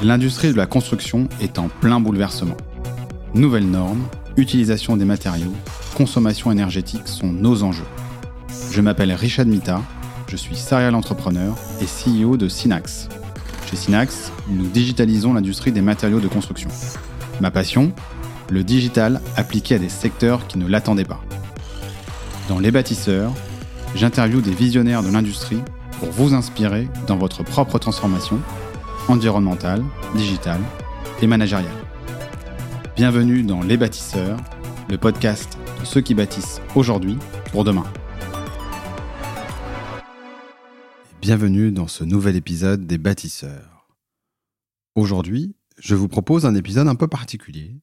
L'industrie de la construction est en plein bouleversement. Nouvelles normes, utilisation des matériaux, consommation énergétique sont nos enjeux. Je m'appelle Richard Mita, je suis serial entrepreneur et CEO de Synax. Chez Synax, nous digitalisons l'industrie des matériaux de construction. Ma passion Le digital appliqué à des secteurs qui ne l'attendaient pas. Dans Les bâtisseurs, j'interviewe des visionnaires de l'industrie pour vous inspirer dans votre propre transformation environnementale, digitale et managériale. Bienvenue dans Les bâtisseurs, le podcast de ceux qui bâtissent aujourd'hui pour demain. Bienvenue dans ce nouvel épisode des bâtisseurs. Aujourd'hui, je vous propose un épisode un peu particulier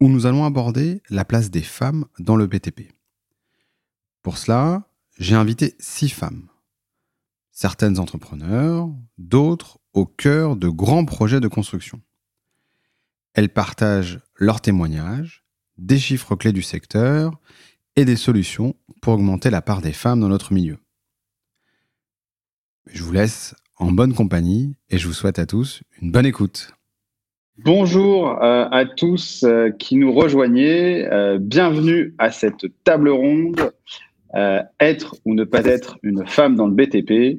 où nous allons aborder la place des femmes dans le BTP. Pour cela, j'ai invité six femmes. Certaines entrepreneurs, d'autres au cœur de grands projets de construction. Elles partagent leurs témoignages, des chiffres clés du secteur et des solutions pour augmenter la part des femmes dans notre milieu. Je vous laisse en bonne compagnie et je vous souhaite à tous une bonne écoute. Bonjour euh, à tous euh, qui nous rejoignez. Euh, bienvenue à cette table ronde être ou ne pas être une femme dans le BTP.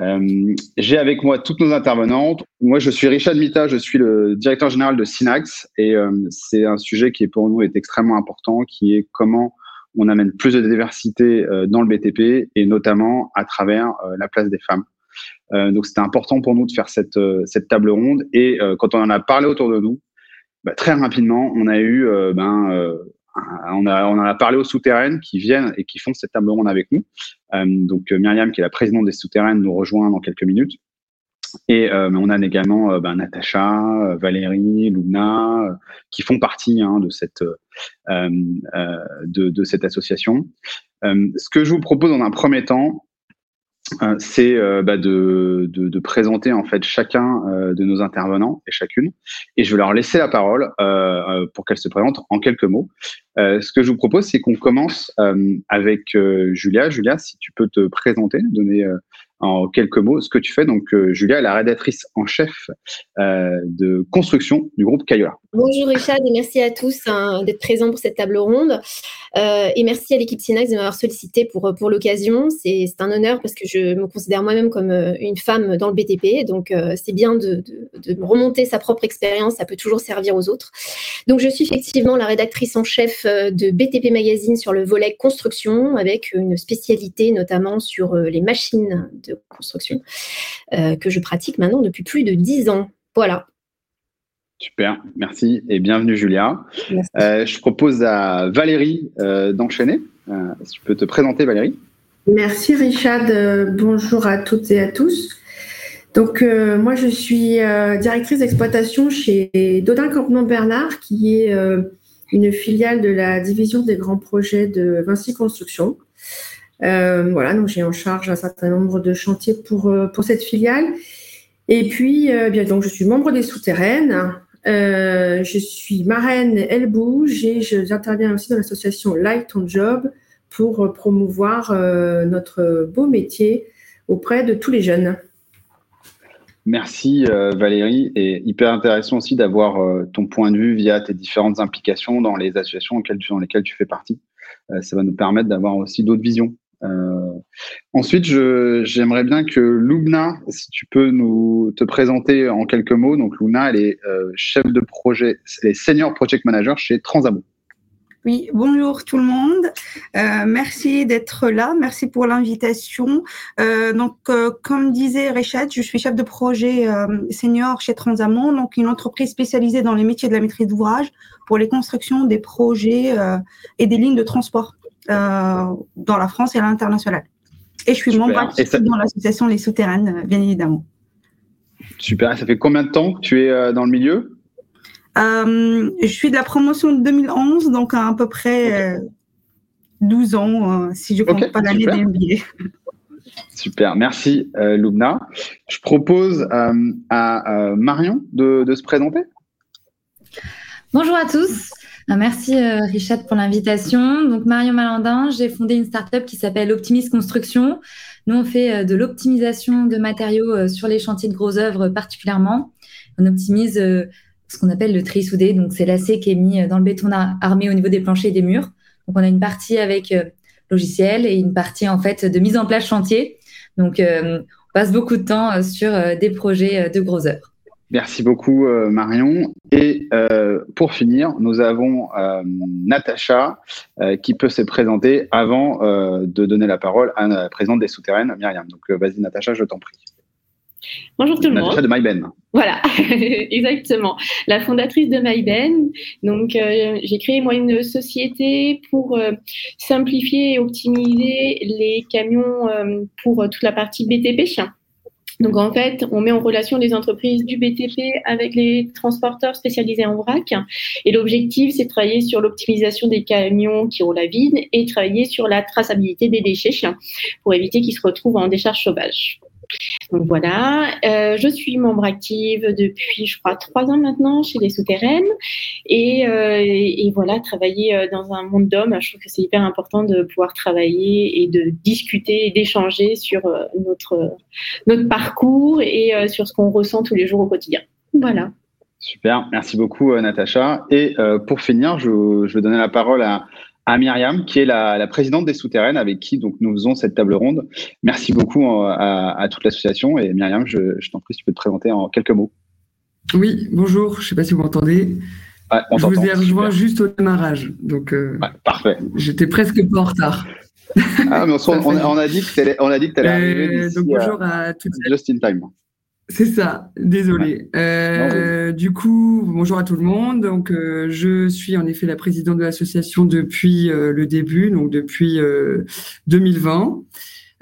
Euh, j'ai avec moi toutes nos intervenantes. Moi, je suis Richard Mita, je suis le directeur général de Synax et euh, c'est un sujet qui pour nous est extrêmement important, qui est comment on amène plus de diversité dans le BTP et notamment à travers la place des femmes. donc, c'était important pour nous de faire cette, cette table ronde et quand on en a parlé autour de nous, bah, très rapidement, on a eu ben, on, a, en a parlé aux souterraines qui viennent et qui font cette table ronde avec nous. Euh, donc euh, Myriam, qui est la présidente des souterraines, nous rejoint dans quelques minutes. Et euh, on a également ben, Natacha, Valérie, Luna, qui font partie hein, de, cette, association. ce que je vous propose dans un premier temps, euh, c'est euh, bah, de, de, de, présenter en fait chacun euh, de nos intervenants et chacune, et je vais leur laisser la parole pour qu'elles se présentent en quelques mots. ce que je vous propose, c'est qu'on commence avec Julia. Julia, si tu peux te présenter, donner en quelques mots ce que tu fais. Donc, euh, Julia est la rédactrice en chef euh, de construction du groupe Cayola. Bonjour Richard et merci à tous hein, d'être présents pour cette table ronde. Euh, et merci à l'équipe Synax de m'avoir sollicité pour, pour l'occasion. C'est un honneur parce que je me considère moi-même comme une femme dans le BTP. Donc, c'est bien de, de, remonter sa propre expérience. Ça peut toujours servir aux autres. Donc, je suis effectivement la rédactrice en chef de BTP Magazine sur le volet construction avec une spécialité notamment sur les machines construction euh, que je pratique maintenant depuis plus de dix ans. Voilà. Super, merci et bienvenue Julia. Euh, je propose à Valérie euh, d'enchaîner. si tu peux te présenter Valérie. Merci Richard, bonjour à toutes et à tous. Donc moi je suis directrice d'exploitation chez Dodin Campement Bernard qui est une filiale de la division des grands projets de Vinci Construction. Euh, voilà, donc j'ai en charge un certain nombre de chantiers pour, euh, pour cette filiale. Et puis, euh, bien, donc je suis membre des souterraines. je suis marraine Elle Bouge et j'interviens aussi dans l'association Light on Job pour promouvoir notre beau métier auprès de tous les jeunes. Merci Valérie et hyper intéressant aussi d'avoir ton point de vue via tes différentes implications dans les associations dans lesquelles tu fais partie. ça va nous permettre d'avoir aussi d'autres visions euh, ensuite, j'aimerais bien que Lubna, si tu peux nous te présenter en quelques mots. Donc, Luna, elle est euh, chef de projet, elle est senior project manager chez Transabo. Oui, bonjour tout le monde. Euh, merci d'être là. Merci pour l'invitation. Euh, donc, euh, comme disait Richard, je suis chef de projet senior chez Transamont, donc une entreprise spécialisée dans les métiers de la maîtrise d'ouvrage pour les constructions des projets et des lignes de transport dans la France et à l'international. Et je suis membre dans l'association Les Souterraines, bien évidemment. Super. Ça fait combien de temps que tu es dans le milieu? Je suis de la promotion de 2011, donc à, peu près 12 ans, si je ne compte pas l'année d'MBA. Super, merci euh, Lubna. Je propose à Marion de, de, se présenter. Bonjour à tous. Merci Richard pour l'invitation. Donc Marion Malandin, j'ai fondé une startup qui s'appelle Optimis Construction. Nous, on fait de l'optimisation de matériaux sur les chantiers de grosses œuvres particulièrement. On optimise ce qu'on appelle le tri soudé. Donc c'est l'acier qui est mis dans le béton armé au niveau des planchers et des murs. Donc on a une partie avec logiciel et une partie en fait de mise en place chantier. Donc on passe beaucoup de temps sur des projets de grosses œuvres. Merci beaucoup euh, Marion. Et euh, pour finir, nous avons euh, Natacha qui peut se présenter avant de donner la parole à la présidente des souterraines, Myriam. Donc vas-y Natacha, je t'en prie. Bonjour tout le Natacha de MyBen. Voilà, exactement. La fondatrice de MyBen. Donc j'ai créé moi une société pour simplifier et optimiser les camions pour toute la partie BTP. Donc en fait, on met en relation les entreprises du BTP avec les transporteurs spécialisés en vrac. Et l'objectif, c'est de travailler sur l'optimisation des camions qui ont la vide et travailler sur la traçabilité des déchets pour éviter qu'ils se retrouvent en décharge sauvage. Donc voilà, euh, je suis membre active depuis, je crois, trois ans maintenant chez les souterraines. Et, euh, voilà, travailler euh, dans un monde d'hommes, je trouve que c'est hyper important de pouvoir travailler et de discuter et d'échanger sur notre, notre parcours et sur ce qu'on ressent tous les jours au quotidien. Voilà. Super, merci beaucoup Natacha. Et pour finir, je, je vais donner la parole à, à Myriam, qui est la, présidente des souterraines, avec qui donc nous faisons cette table ronde. Merci beaucoup euh, à, toute l'association. Et Myriam, je, t'en prie, si tu peux te présenter en quelques mots. Oui, bonjour. Je ne sais pas si vous m'entendez. je vous ai rejoint juste au démarrage. Donc, euh, parfait. J'étais presque pas en retard. Ah, mais on, a dit que tu allais, arriver. donc, bonjour à, toutes. Just in time. C'est ça, désolé. Euh, du coup, bonjour à tout le monde. Donc, euh, je suis en effet la présidente de l'association depuis euh, le début, donc depuis 2020.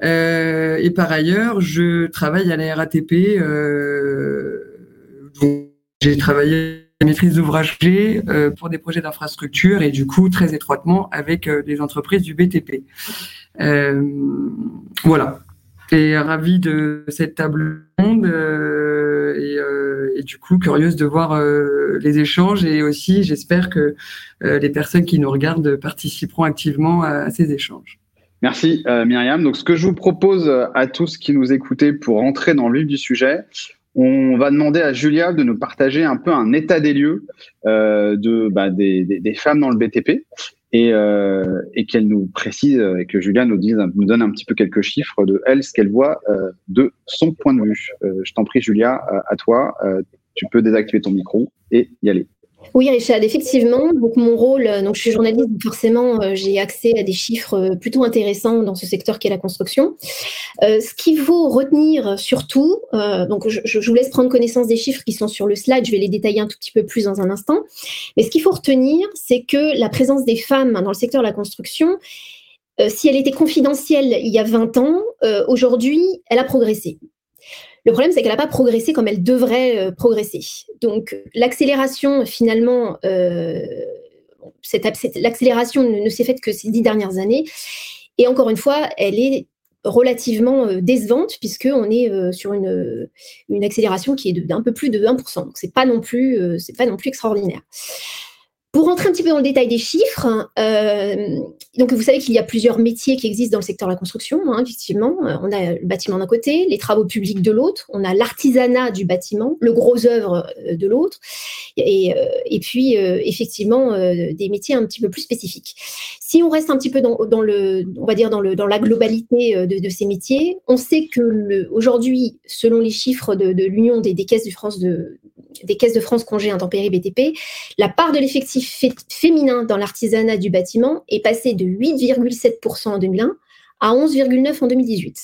et par ailleurs, je travaille à la RATP. j'ai travaillé à la maîtrise d'ouvrage pour des projets d'infrastructure et du coup très étroitement avec des entreprises du BTP. voilà et ravie de cette table ronde euh, euh, et, du coup curieuse de voir euh, les échanges et aussi j'espère que les personnes qui nous regardent participeront activement à, ces échanges. Merci Myriam. Donc ce que je vous propose à tous qui nous écoutez pour entrer dans le vif du sujet, on va demander à Julia de nous partager un peu un état des lieux de, bah, des, des, femmes dans le BTP et, euh, et qu'elle nous précise euh, et que Julia nous, dise, nous donne un petit peu quelques chiffres de elle, ce qu'elle voit euh, de son point de vue. je t'en prie, Julia, à toi. tu peux désactiver ton micro et y aller. Oui, Richard, effectivement. Donc, mon rôle, euh, donc je suis journaliste, forcément, euh, j'ai accès à des chiffres euh, plutôt intéressants dans ce secteur qui est la construction. ce qu'il faut retenir surtout, donc je, vous laisse prendre connaissance des chiffres qui sont sur le slide, je vais les détailler un tout petit peu plus dans un instant. Mais ce qu'il faut retenir, c'est que la présence des femmes dans le secteur de la construction, si elle était confidentielle il y a 20 ans, aujourd'hui, elle a progressé. Le problème, c'est qu'elle n'a pas progressé comme elle devrait euh, progresser. Donc, l'accélération, finalement, euh, l'accélération ne, s'est faite que ces dix dernières années. Et encore une fois, elle est relativement euh, décevante puisqu'on est sur une, une, accélération qui est d'un peu plus de 1%. Donc, ce n'est pas, non plus, pas non plus extraordinaire. Pour rentrer un petit peu dans le détail des chiffres, donc vous savez qu'il y a plusieurs métiers qui existent dans le secteur de la construction, hein, effectivement. Euh, on a le bâtiment d'un côté, les travaux publics de l'autre, on a l'artisanat du bâtiment, le gros œuvre euh, de l'autre, et, puis effectivement des métiers un petit peu plus spécifiques. Si on reste un petit peu dans, le, on va dire dans, le, dans la globalité de, ces métiers, on sait que aujourd'hui, selon les chiffres de, l'Union des, des, caisses de France de, des caisses de France congés intempéries BTP, la part de l'effectif féminin dans l'artisanat du bâtiment est passée de 8,7% en 2001 à 11,9% en 2018.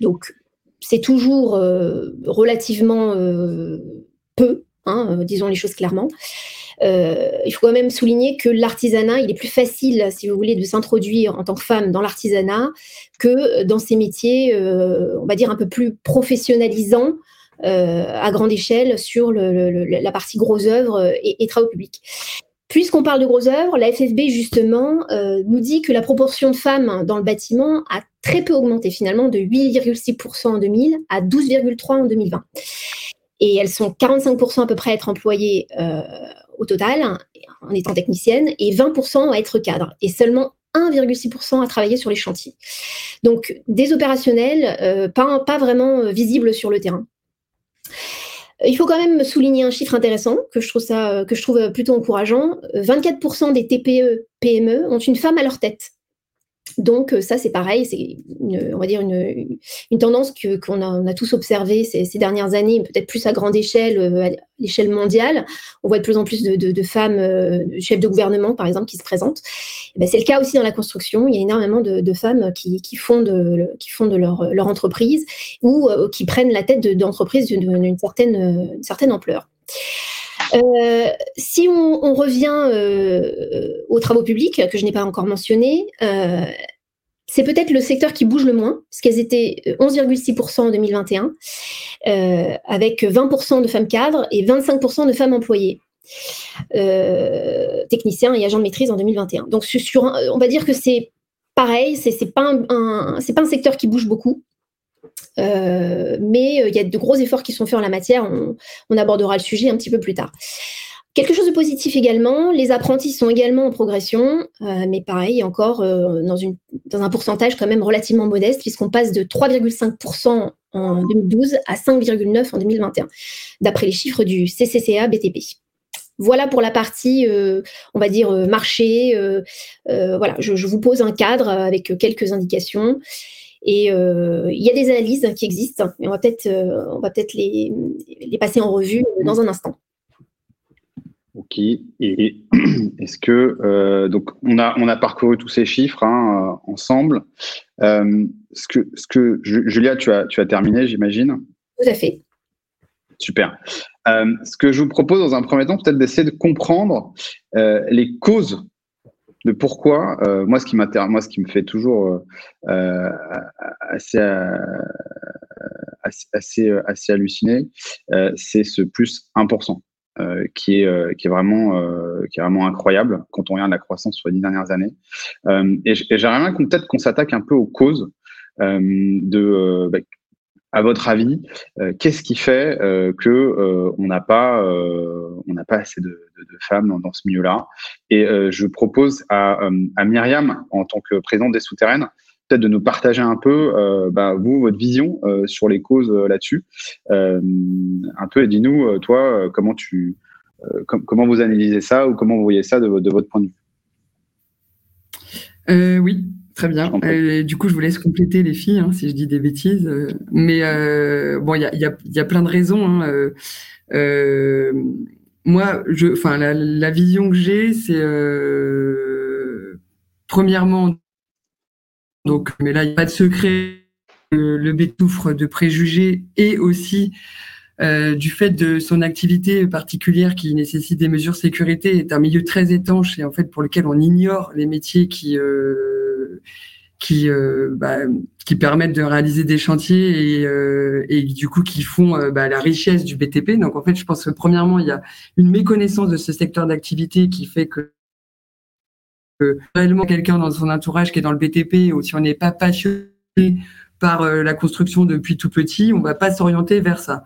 Donc, c'est toujours euh, relativement euh, peu, hein, euh, disons les choses clairement. il faut quand même souligner que l'artisanat, il est plus facile, si vous voulez, de s'introduire en tant que femme dans l'artisanat que dans ces métiers, on va dire, un peu plus professionnalisants à grande échelle sur la partie gros œuvres et, travaux publics. Puisqu'on parle de gros œuvres, la FFB justement euh, nous dit que la proportion de femmes dans le bâtiment a très peu augmenté finalement de 8,6% en 2000 à 12,3% en 2020. Et elles sont 45% à peu près à être employées euh, au total, en étant technicienne, et 20% à être cadre, et seulement 1,6% à travailler sur les chantiers. Donc des opérationnels pas, pas vraiment visibles sur le terrain. Il faut quand même souligner un chiffre intéressant que je trouve, ça, que je trouve plutôt encourageant. 24% des TPE, PME ont une femme à leur tête. Donc euh, ça, c'est pareil, c'est on va dire une, tendance que, qu'on a, a tous observée ces, dernières années, peut-être plus à grande échelle, euh, à l'échelle mondiale. On voit de plus en plus de, femmes euh, chefs de gouvernement, par exemple, qui se présentent. Eh ben, c'est le cas aussi dans la construction. Il y a énormément de, femmes qui, de, qui de leur, leur entreprise ou qui prennent la tête d'entreprises d'une certaine, certaine ampleur. Euh, si on, revient euh, aux travaux publics, que je n'ai pas encore mentionné, euh, c'est peut-être le secteur qui bouge le moins, parce qu'elles étaient 11,6% en 2021, avec 20% de femmes cadres et 25% de femmes employées. techniciens et agents de maîtrise en 2021. Donc sur, on va dire que c'est pareil, c'est pas c'est pas un secteur qui bouge beaucoup. Euh, mais euh, il y a de gros efforts qui sont faits en la matière. On, abordera le sujet un petit peu plus tard. Quelque chose de positif également, les apprentis sont également en progression, euh, mais pareil, encore dans, un pourcentage quand même relativement modeste, puisqu'on passe de 3,5% en 2012 à 5,9% en 2021, d'après les chiffres du CCCA BTP. Voilà pour la partie, on va dire, marché. voilà, je, vous pose un cadre avec quelques indications. Et euh, il y a des analyses qui existent et on va peut-être euh, peut-être les, les, passer en revue dans un instant. Ok. Et est-ce que euh, donc on a on a parcouru tous ces chiffres hein, ensemble. ce que ce que Julia, tu as tu as terminé, j'imagine? Tout à fait. Super. ce que je vous propose dans un premier temps, peut-être d'essayer de comprendre les causes de pourquoi. Euh, moi, ce qui m'intéresse, moi, ce qui me fait toujours euh, euh, assez, assez, assez, halluciner, c'est ce plus 1%. qui est qui est vraiment qui est vraiment incroyable quand on regarde la croissance sur les dix dernières années. et j'aimerais bien qu'on peut-être qu'on s'attaque un peu aux causes de bah, à votre avis, euh, qu'est-ce qui fait euh, que euh, on n'a pas, on n'a pas assez de, femmes dans, ce milieu-là? Et je propose à, à, Myriam, en tant que présidente des souterraines, peut-être de nous partager un peu, bah, vous, votre vision sur les causes là-dessus. un peu, et dis-nous, toi, comment tu, comment vous analysez ça ou comment vous voyez ça de votre point de vue? oui, Très bien. Euh, du coup, je vous laisse compléter les filles, hein, si je dis des bêtises. Euh, mais euh, bon, il y a, y, a, y a, plein de raisons. Hein, moi, je, enfin, la, la, vision que j'ai, c'est premièrement, donc, mais là, il n'y a pas de secret. Le B souffre de préjugés et aussi euh, du fait de son activité particulière qui nécessite des mesures sécurité, est un milieu très étanche et en fait pour lequel on ignore les métiers qui euh, qui euh, bah, qui permettent de réaliser des chantiers et, euh, et du coup qui font bah, la richesse du BTP. Donc en fait, je pense que premièrement, il y a une méconnaissance de ce secteur d'activité qui fait que, réellement quelqu'un dans son entourage qui est dans le BTP ou si on n'est pas passionné par la construction depuis tout petit, on va pas s'orienter vers ça.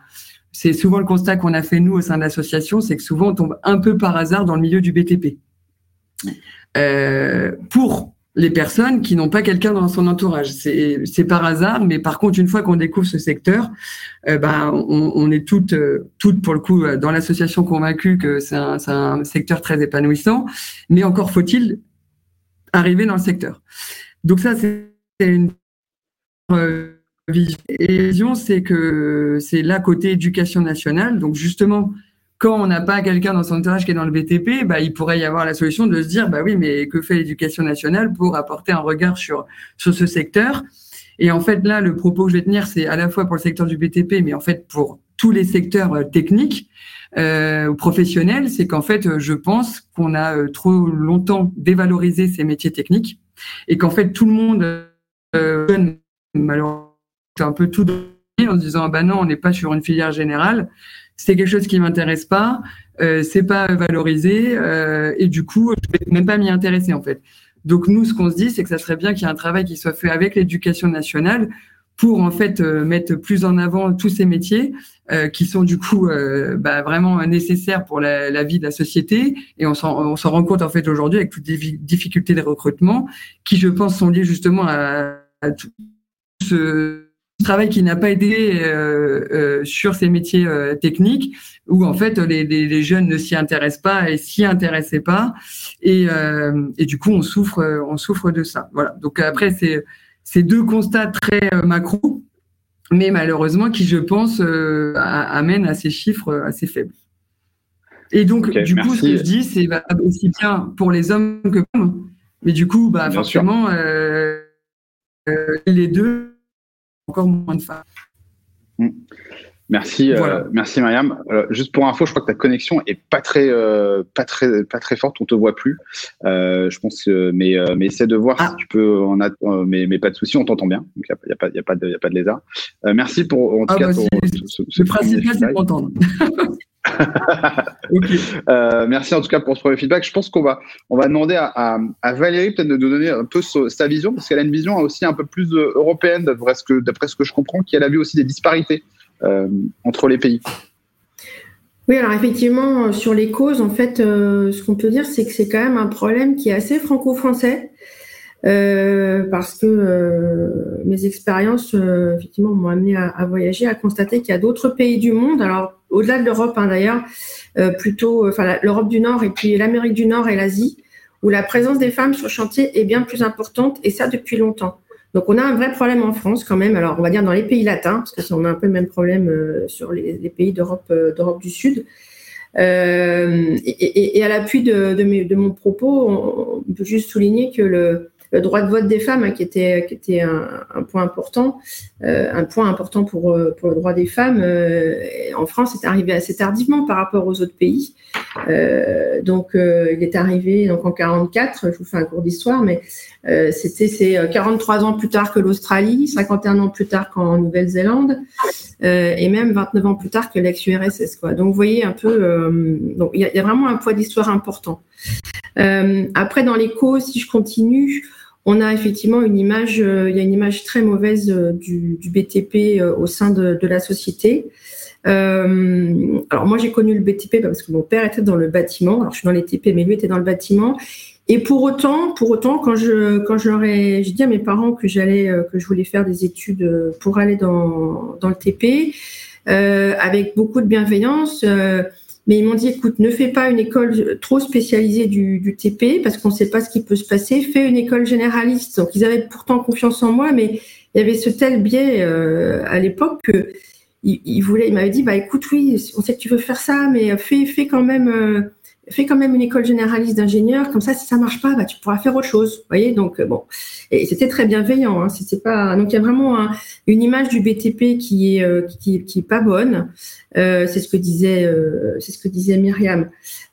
C'est souvent le constat qu'on a fait nous au sein de l'association, c'est que souvent on tombe un peu par hasard dans le milieu du BTP. Euh, pour les personnes qui n'ont pas quelqu'un dans son entourage. C'est par hasard, mais par contre, une fois qu'on découvre ce secteur, euh, ben, on, on, est toutes, euh, toutes, pour le coup, euh, dans l'association convaincues que c'est un, un, secteur très épanouissant, mais encore faut-il arriver dans le secteur. Donc ça, c'est une vision, c'est que c'est là côté éducation nationale. Donc justement, quand on n'a pas quelqu'un dans son entourage qui est dans le BTP, bah, il pourrait y avoir la solution de se dire, bah oui, mais que fait l'éducation nationale pour apporter un regard sur, sur ce secteur? Et en fait, là, le propos que je vais tenir, c'est à la fois pour le secteur du BTP, mais en fait pour tous les secteurs euh, techniques euh, ou professionnels, c'est qu'en fait, je pense qu'on a euh, trop longtemps dévalorisé ces métiers techniques et qu'en fait, tout le monde, euh, malheureusement, un peu tout en se disant, ah bah non, on n'est pas sur une filière générale c'est quelque chose qui m'intéresse pas, euh, c'est pas valorisé euh, et du coup je vais même pas m'y intéresser en fait. Donc nous ce qu'on se dit c'est que ça serait bien qu'il y ait un travail qui soit fait avec l'éducation nationale pour en fait mettre plus en avant tous ces métiers qui sont du coup bah, vraiment nécessaires pour la, vie de la société. Et on s'en rend compte en fait aujourd'hui avec toutes les difficultés de recrutement qui, je pense, sont liées justement à, à tout ce travail qui n'a pas été euh, euh, sur ces métiers euh, techniques où en fait les, les, jeunes ne s'y intéressent pas et s'y intéressaient pas. Et, et, du coup on souffre on souffre de ça. Voilà. Donc après c'est ces deux constats très macro mais malheureusement qui je pense amènent à ces chiffres assez faibles. Et donc du coup ce que je dis c'est aussi bien pour les hommes que pour femmes. Mais du coup bah forcément les deux encore moins de femmes. Mm. Merci, euh, merci Mariam. Euh, juste pour info, je crois que ta connexion est pas très, euh, pas très, pas très forte. On te voit plus. je pense, mais, mais essaie de voir si ah. tu peux mais, mais pas de souci, on t'entend bien. Donc il y a, pas, a de, y a pas de lézard. merci pour en tout ah, cas bah, pour ce, ce, principal, c'est Euh, merci en tout cas pour ce premier feedback. Je pense qu'on va, on va demander à, Valérie peut-être de nous donner un peu sa vision, parce qu'elle a une vision aussi un peu plus euh, européenne, d'après ce, que, d'après ce que je comprends, qui a vu aussi des disparités euh, entre les pays. Oui, alors effectivement, sur les causes, en fait, ce qu'on peut dire, c'est que c'est quand même un problème qui est assez franco-français. Parce que mes expériences effectivement m'ont amené à, à, voyager, à constater qu'il y a d'autres pays du monde. Alors au-delà de l'Europe hein, d'ailleurs, euh, plutôt enfin l'Europe du Nord et puis l'Amérique du Nord et l'Asie, où la présence des femmes sur chantier est bien plus importante et ça depuis longtemps. Donc on a un vrai problème en France quand même. Alors on va dire dans les pays latins, parce que on a un peu le même problème euh, sur les, pays d'Europe euh, d'Europe du Sud. et, à l'appui de, de, mon propos, on, peut juste souligner que le, le droit de vote des femmes, hein, qui était, qui était un, point important, euh, un point important pour, euh, pour le droit des femmes, euh, en France, est arrivé assez tardivement par rapport aux autres pays. donc, il est arrivé donc en 44. Je vous fais un cours d'histoire, mais c'était c'est 43 ans plus tard que l'Australie, 51 ans plus tard qu'en Nouvelle-Zélande, et même 29 ans plus tard que l'ex-URSS. Quoi. Donc, vous voyez un peu, donc il y, y, a vraiment un poids d'histoire important. après, dans les causes, si je continue, on a effectivement une image, euh, il y a une image très mauvaise euh, du, BTP euh, au sein de, la société. alors moi j'ai connu le BTP parce que mon père était dans le bâtiment. Alors je suis dans les TP, mais lui était dans le bâtiment. Et pour autant, pour autant, quand je quand j'aurais, j'ai dit à mes parents que j'allais, que je voulais faire des études pour aller dans dans le TP, avec beaucoup de bienveillance. Mais ils m'ont dit, écoute, ne fais pas une école trop spécialisée du, TP parce qu'on ne sait pas ce qui peut se passer. Fais une école généraliste. Donc, ils avaient pourtant confiance en moi, mais il y avait ce tel biais euh, à l'époque que il, voulait, il m'avait dit, bah écoute, oui, on sait que tu veux faire ça, mais fais, fais quand même. Euh, fais quand même une école généraliste d'ingénieur, comme ça, si ça marche pas, bah, tu pourras faire autre chose. Vous voyez, donc euh, bon, et c'était très bienveillant. Hein, c'était pas, donc il y a vraiment une image du BTP qui est euh, qui, qui, est pas bonne. Euh, c'est ce que disait euh, c'est ce que disait Myriam.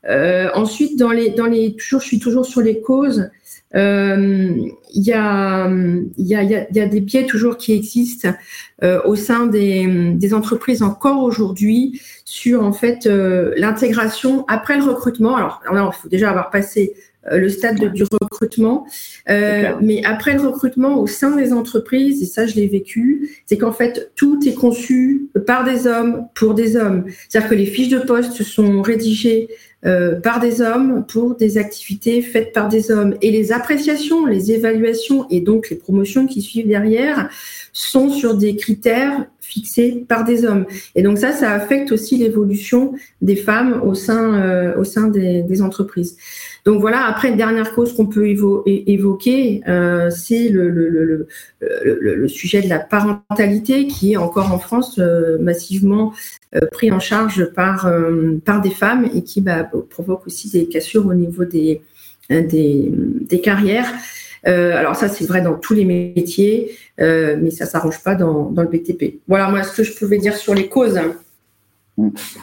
Euh, ensuite, dans les dans les toujours, je suis toujours sur les causes. Il y, a, y, a, y, a, des biais toujours qui existent au sein des, des entreprises encore aujourd'hui sur en fait euh, l'intégration après le recrutement. Alors, il faut déjà avoir passé euh, le stade du recrutement, euh, mais après le recrutement au sein des entreprises, et ça je l'ai vécu, c'est qu'en fait tout est conçu par des hommes pour des hommes. C'est-à-dire que les fiches de poste sont rédigées par des hommes pour des activités faites par des hommes. Et les appréciations, les évaluations et donc les promotions qui suivent derrière sont sur des critères fixés par des hommes. Et donc ça, ça affecte aussi l'évolution des femmes au sein, euh, au sein des, entreprises. Donc voilà, après, une dernière cause qu'on peut évoquer, euh, c'est le, sujet de la parentalité qui est encore en France euh, massivement pris en charge par, des femmes et qui bah, provoque aussi des cassures au niveau des, carrières. Euh, alors ça, c'est vrai dans tous les métiers, euh, mais ça s'arrange pas dans, le BTP. Voilà, moi, ce que je pouvais dire sur les causes.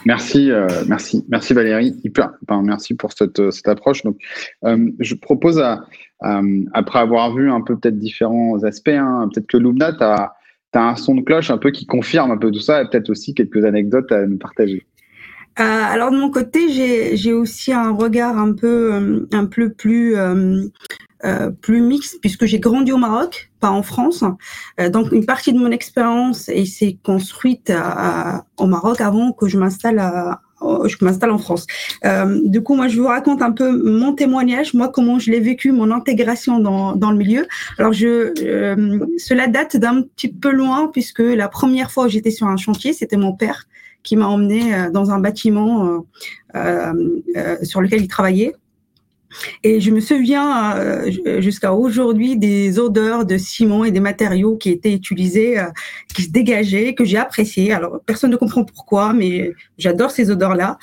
Merci, euh, merci, merci Valérie. merci pour cette, approche. Donc, je propose, après avoir vu un peu peut-être différents aspects, hein, peut-être que Lumna, tu as, un son de cloche un peu qui confirme un peu tout ça et peut-être aussi quelques anecdotes à nous partager. Alors de mon côté, j'ai aussi un regard un peu un peu plus euh, plus mixte puisque j'ai grandi au Maroc, pas en France. Euh, donc une partie de mon expérience s'est construite au Maroc avant que je m'installe je m'installe en France. Euh, du coup, moi, je vous raconte un peu mon témoignage, moi, comment je l'ai vécu, mon intégration dans, dans le milieu. Alors, je, cela date d'un petit peu loin, puisque la première fois où j'étais sur un chantier, c'était mon père qui m'a emmené dans un bâtiment sur lequel il travaillait. Et je me souviens euh, jusqu'à aujourd'hui des odeurs de ciment et des matériaux qui étaient utilisés, euh, qui se dégageaient, que j'ai apprécié. Alors personne ne comprend pourquoi, mais j'adore ces odeurs-là.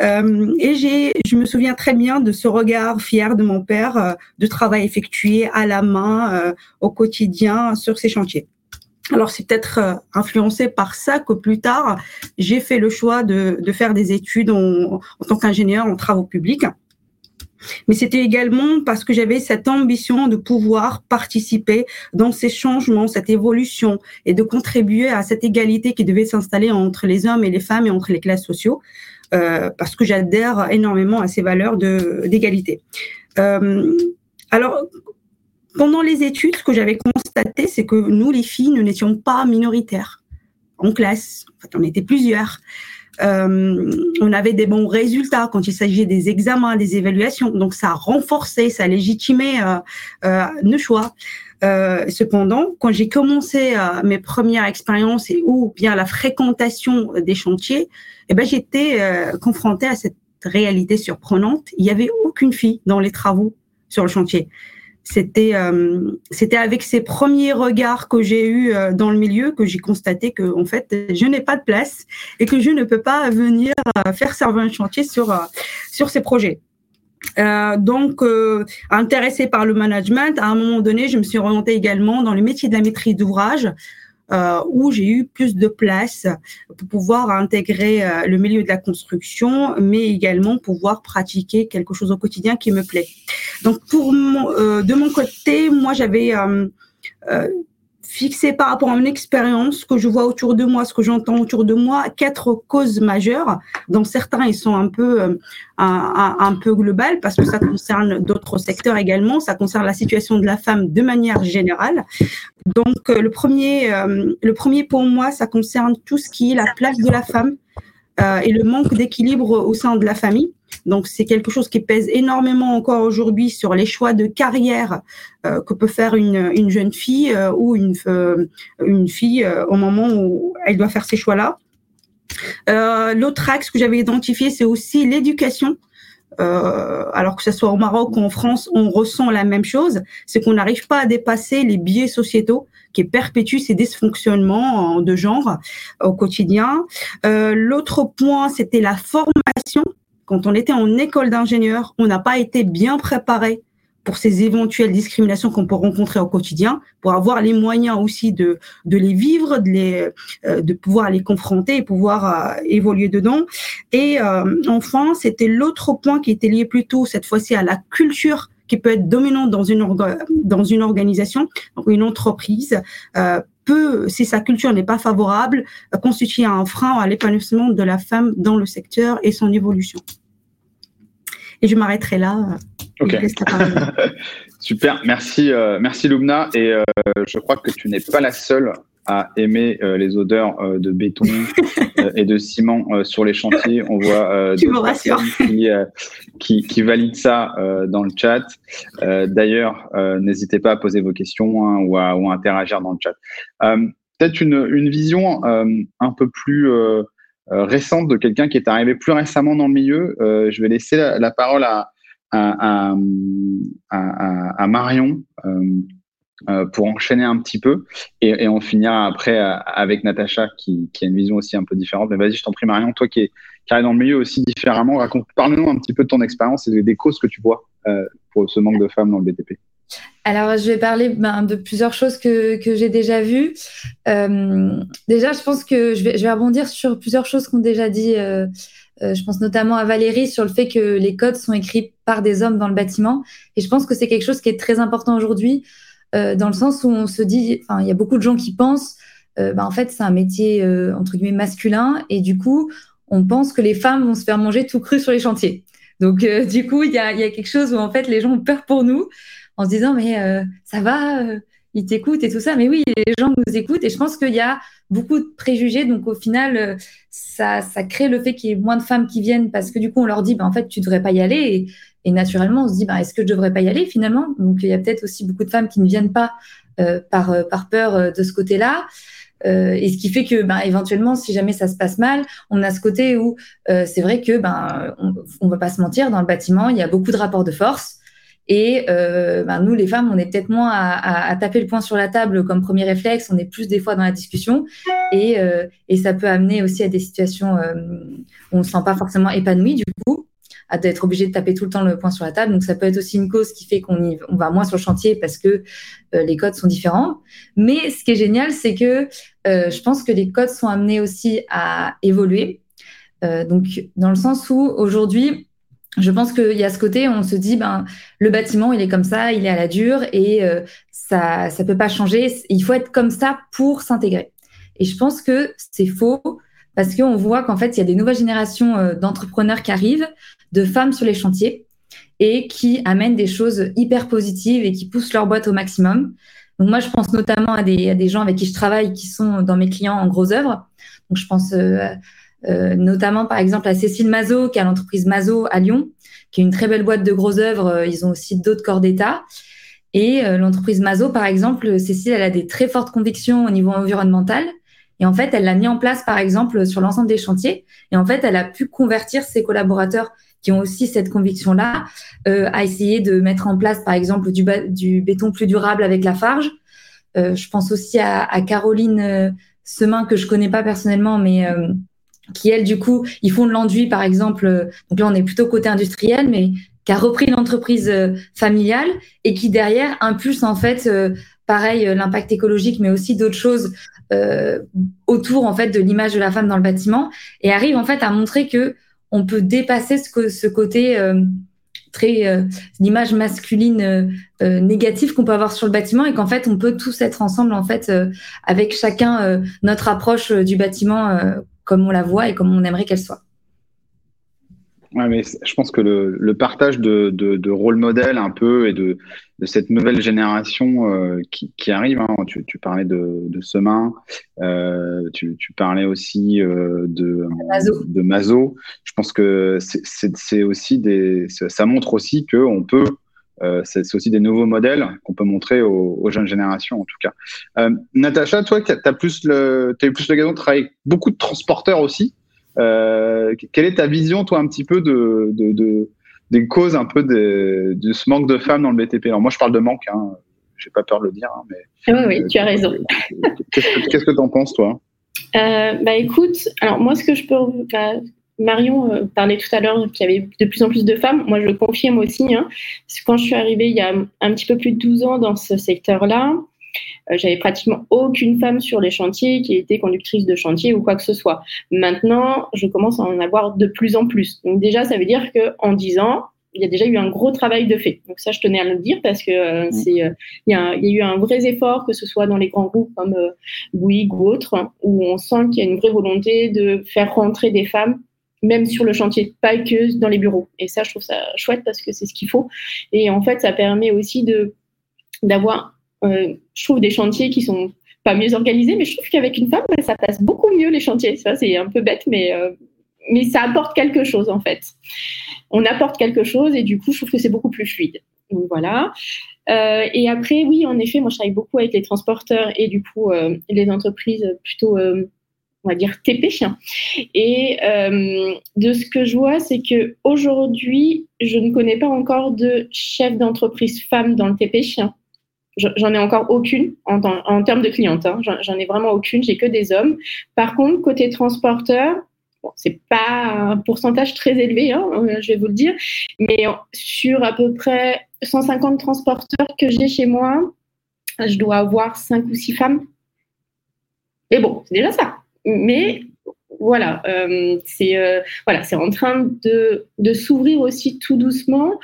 Euh, et j'ai, je me souviens très bien de ce regard fier de mon père, euh, de travail effectué à la main euh, au quotidien sur ces chantiers. Alors c'est peut-être influencé par ça que plus tard j'ai fait le choix de, de faire des études en, en tant qu'ingénieur en travaux publics. Mais c'était également parce que j'avais cette ambition de pouvoir participer dans ces changements, cette évolution et de contribuer à cette égalité qui devait s'installer entre les hommes et les femmes et entre les classes sociaux, euh, parce que j'adhère énormément à ces valeurs d'égalité. Euh, alors, pendant les études, ce que j'avais constaté, c'est que nous, les filles, nous n'étions pas minoritaires en classe. En fait, on était plusieurs. Euh, on avait des bons résultats quand il s'agit des examens, des évaluations. Donc ça renforçait, ça légitimait euh, euh, nos choix. cependant, quand j'ai commencé mes premières expériences et ou bien la fréquentation des chantiers, eh ben j'étais confrontée à cette réalité surprenante. Il n'y avait aucune fille dans les travaux sur le chantier c'était euh, c'était avec ces premiers regards que j'ai eu euh, dans le milieu que j'ai constaté que en fait je n'ai pas de place et que je ne peux pas venir euh, faire servir un chantier sur sur ces projets. donc, intéressée par le management, à un moment donné, je me suis orientée également dans le métier de la maîtrise d'ouvrage, euh, où j'ai eu plus de place pour pouvoir intégrer euh, le milieu de la construction, mais également pouvoir pratiquer quelque chose au quotidien qui me plaît. Donc, pour euh, de mon côté, moi, j'avais fixé par rapport à une expérience, ce que je vois autour de moi, ce que j'entends autour de moi, quatre causes majeures. Dans certains, ils sont un peu, euh, un, un, peu globales parce que ça concerne d'autres secteurs également. Ça concerne la situation de la femme de manière générale. Donc, euh, le premier, euh, le premier pour moi, ça concerne tout ce qui est la place de la femme et le manque d'équilibre au sein de la famille. Donc c'est quelque chose qui pèse énormément encore aujourd'hui sur les choix de carrière euh, que peut faire une, une jeune fille euh, ou une, euh, une fille au moment où elle doit faire ces choix-là. L'autre axe que j'avais identifié, c'est aussi l'éducation. alors que ce soit au Maroc ou en France, on ressent la même chose, c'est qu'on n'arrive pas à dépasser les biais sociétaux qui perpétuent ces dysfonctionnements de genre au quotidien. L'autre point, c'était la formation quand on était en école d'ingénieur, on n'a pas été bien préparé pour ces éventuelles discriminations qu'on peut rencontrer au quotidien, pour avoir les moyens aussi de, les vivre, euh, de pouvoir les confronter et pouvoir euh, évoluer dedans. Et euh, enfin, c'était l'autre point qui était lié plutôt cette fois-ci à la culture qui peut être dominante dans une, dans une organisation, une entreprise. peut, si sa culture n'est pas favorable, constituer un frein à l'épanouissement de la femme dans le secteur et son évolution. Et je m'arrêterai là. Ok. Super, merci, euh, merci Lumna. Et euh, je crois que tu n'es pas la seule à aimer euh, les odeurs de béton et de ciment sur les chantiers. On voit personnes qui, qui, qui, valident ça dans le chat. D'ailleurs, n'hésitez pas à poser vos questions hein, ou, à, ou, à, interagir dans le chat. Peut-être une, une, vision un peu plus euh, récente de quelqu'un qui est arrivé plus récemment dans le milieu. Euh, je vais laisser la, parole à, Marion euh, pour enchaîner un petit peu et, et on finira après avec Natacha qui, a une vision aussi un peu différente. Mais vas-y, je t'en prie Marion, toi qui, est, qui dans le milieu aussi différemment, raconte, parle-nous un petit peu de ton expérience et des causes que tu vois pour ce manque de femmes dans le BTP. Alors, je vais parler ben, de plusieurs choses que, que j'ai déjà vues. Euh, déjà, je pense que je vais, rebondir sur plusieurs choses qu'on déjà dit. Euh, euh, je pense notamment à Valérie sur le fait que les codes sont écrits par des hommes dans le bâtiment. Et je pense que c'est quelque chose qui est très important aujourd'hui, euh, dans le sens où on se dit, il y a beaucoup de gens qui pensent, ben, en fait, c'est un métier entre guillemets masculin, et du coup, on pense que les femmes vont se faire manger tout cru sur les chantiers. Donc, du coup, il a, y a, quelque chose où en fait les gens ont peur pour nous en se disant mais ça va, ils t'écoutent et tout ça. Mais oui, les gens nous écoutent et je pense qu'il y a beaucoup de préjugés. Donc au final, ça, ça crée le fait qu'il y ait moins de femmes qui viennent parce que du coup, on leur dit, bah, en fait, tu devrais pas y aller. Et, naturellement, on se dit, bah, est-ce que je devrais pas y aller finalement? Donc il y a peut-être aussi beaucoup de femmes qui ne viennent pas euh, par, euh, par peur euh, de ce côté-là. Euh, et ce qui fait que, ben, éventuellement, si jamais ça se passe mal, on a ce côté où euh, c'est vrai que, ben, on va pas se mentir, dans le bâtiment, il y a beaucoup de rapports de force. Et euh, ben, nous, les femmes, on est peut-être moins à, à, à, taper le poing sur la table comme premier réflexe. On est plus des fois dans la discussion, et, euh, ça peut amener aussi à des situations où on ne se sent pas forcément épanoui du coup d'être obligé de taper tout le temps le poing sur la table. Donc, ça peut être aussi une cause qui fait qu'on on va moins sur le chantier parce que euh, les codes sont différents. Mais ce qui est génial, c'est que euh, je pense que les codes sont amenés aussi à évoluer. Euh, donc, dans le sens où aujourd'hui, je pense qu'il y a ce côté, on se dit, ben, le bâtiment, il est comme ça, il est à la dure et euh, ça ne peut pas changer. Il faut être comme ça pour s'intégrer. Et je pense que c'est faux parce qu'on voit qu'en fait, il y a des nouvelles générations euh, d'entrepreneurs qui arrivent, de femmes sur les chantiers et qui amènent des choses hyper positives et qui poussent leur boîte au maximum. Donc moi, je pense notamment à des, à des gens avec qui je travaille qui sont dans mes clients en gros œuvres. Donc je pense euh, euh, notamment par exemple à Cécile Mazot, qui a l'entreprise Mazot à Lyon, qui est une très belle boîte de gros œuvres. Ils ont aussi d'autres corps d'État. Et euh, l'entreprise Mazot, par exemple, Cécile, elle a des très fortes convictions au niveau environnemental. Et en fait, elle l'a mis en place, par exemple, sur l'ensemble des chantiers. Et en fait, elle a pu convertir ses collaborateurs qui ont aussi cette conviction-là, euh, à essayer de mettre en place, par exemple, du, béton plus durable avec la farge. Euh, je pense aussi à, à Caroline euh, Semin, que je connais pas personnellement, mais euh, qui, elle, du coup, ils font de l'enduit, par exemple. Euh, donc là, on est plutôt côté industriel, mais qui a repris l'entreprise familiale et qui, derrière, impulse, en fait, pareil, l'impact écologique, mais aussi d'autres choses autour, en fait, de l'image de la femme dans le bâtiment et arrive, en fait, à montrer que on peut dépasser ce, ce côté euh, très euh, l'image masculine euh, euh, négative qu'on peut avoir sur le bâtiment et qu'en fait on peut tous être ensemble en fait euh, avec chacun euh, notre approche du bâtiment comme on la voit et comme on aimerait qu'elle soit. Ouais, mais je pense que le, le partage de, de, de, rôle modèle un peu et de, de cette nouvelle génération euh, qui, qui, arrive, hein, tu, tu, parlais de, de Semin, euh, tu, tu, parlais aussi euh, de, Mazo. de Mazo. Je pense que c'est aussi des, ça montre aussi que on peut, euh, c'est aussi des nouveaux modèles qu'on peut montrer aux, aux, jeunes générations en tout cas. Euh, Natacha, toi, tu as plus le, as eu plus l'occasion de travailler avec beaucoup de transporteurs aussi. Euh, quelle est ta vision, toi, un petit peu de, de, de des causes un peu de, de, ce manque de femmes dans le BTP Alors moi, je parle de manque, hein, j'ai pas peur de le dire, hein, mais oui, oui, euh, tu as raison. Qu'est-ce que tu en penses, toi? Bah, écoute, alors moi, ce que je peux, bah, Marion euh, parlait tout à l'heure qu'il y avait de plus en plus de femmes. Moi, je le confirme aussi. Hein, parce que quand je suis arrivée il y a un petit peu plus de 12 ans dans ce secteur-là, euh, j'avais pratiquement aucune femme sur les chantiers qui était conductrice de chantier ou quoi que ce soit. Maintenant, je commence à en avoir de plus en plus. Donc déjà, ça veut dire qu'en 10 ans, il y a déjà eu un gros travail de fait. Donc ça, je tenais à le dire parce que euh, c'est, euh, il, y a, il y a eu un vrai effort, que ce soit dans les grands groupes comme Bouygues ou autres, où on sent qu'il y a une vraie volonté de faire rentrer des femmes même sur le chantier, pas que dans les bureaux. Et ça, je trouve ça chouette parce que c'est ce qu'il faut. Et en fait, ça permet aussi de d'avoir euh, je trouve des chantiers qui sont pas mieux organisés, mais je trouve qu'avec une femme, ça passe beaucoup mieux les chantiers. Ça, c'est un peu bête, mais, euh, mais ça apporte quelque chose en fait. On apporte quelque chose et du coup, je trouve que c'est beaucoup plus fluide. Donc voilà. Euh, et après, oui, en effet, moi, je travaille beaucoup avec les transporteurs et du coup, les entreprises plutôt, on va dire, TP. Et euh, de ce que je vois, c'est que aujourd'hui, je ne connais pas encore de chef d'entreprise femme dans le TP. J'en ai encore aucune en, termes de clientes. Hein. J'en ai vraiment aucune. J'ai que des hommes. Par contre, côté transporteur, bon, c'est pas un pourcentage très élevé, hein, je vais vous le dire, mais sur à peu près 150 transporteurs que j'ai chez moi, je dois avoir 5 ou 6 femmes. Et bon, c'est déjà ça. Mais voilà, euh, c'est euh, voilà, c'est en train de, de s'ouvrir aussi tout doucement.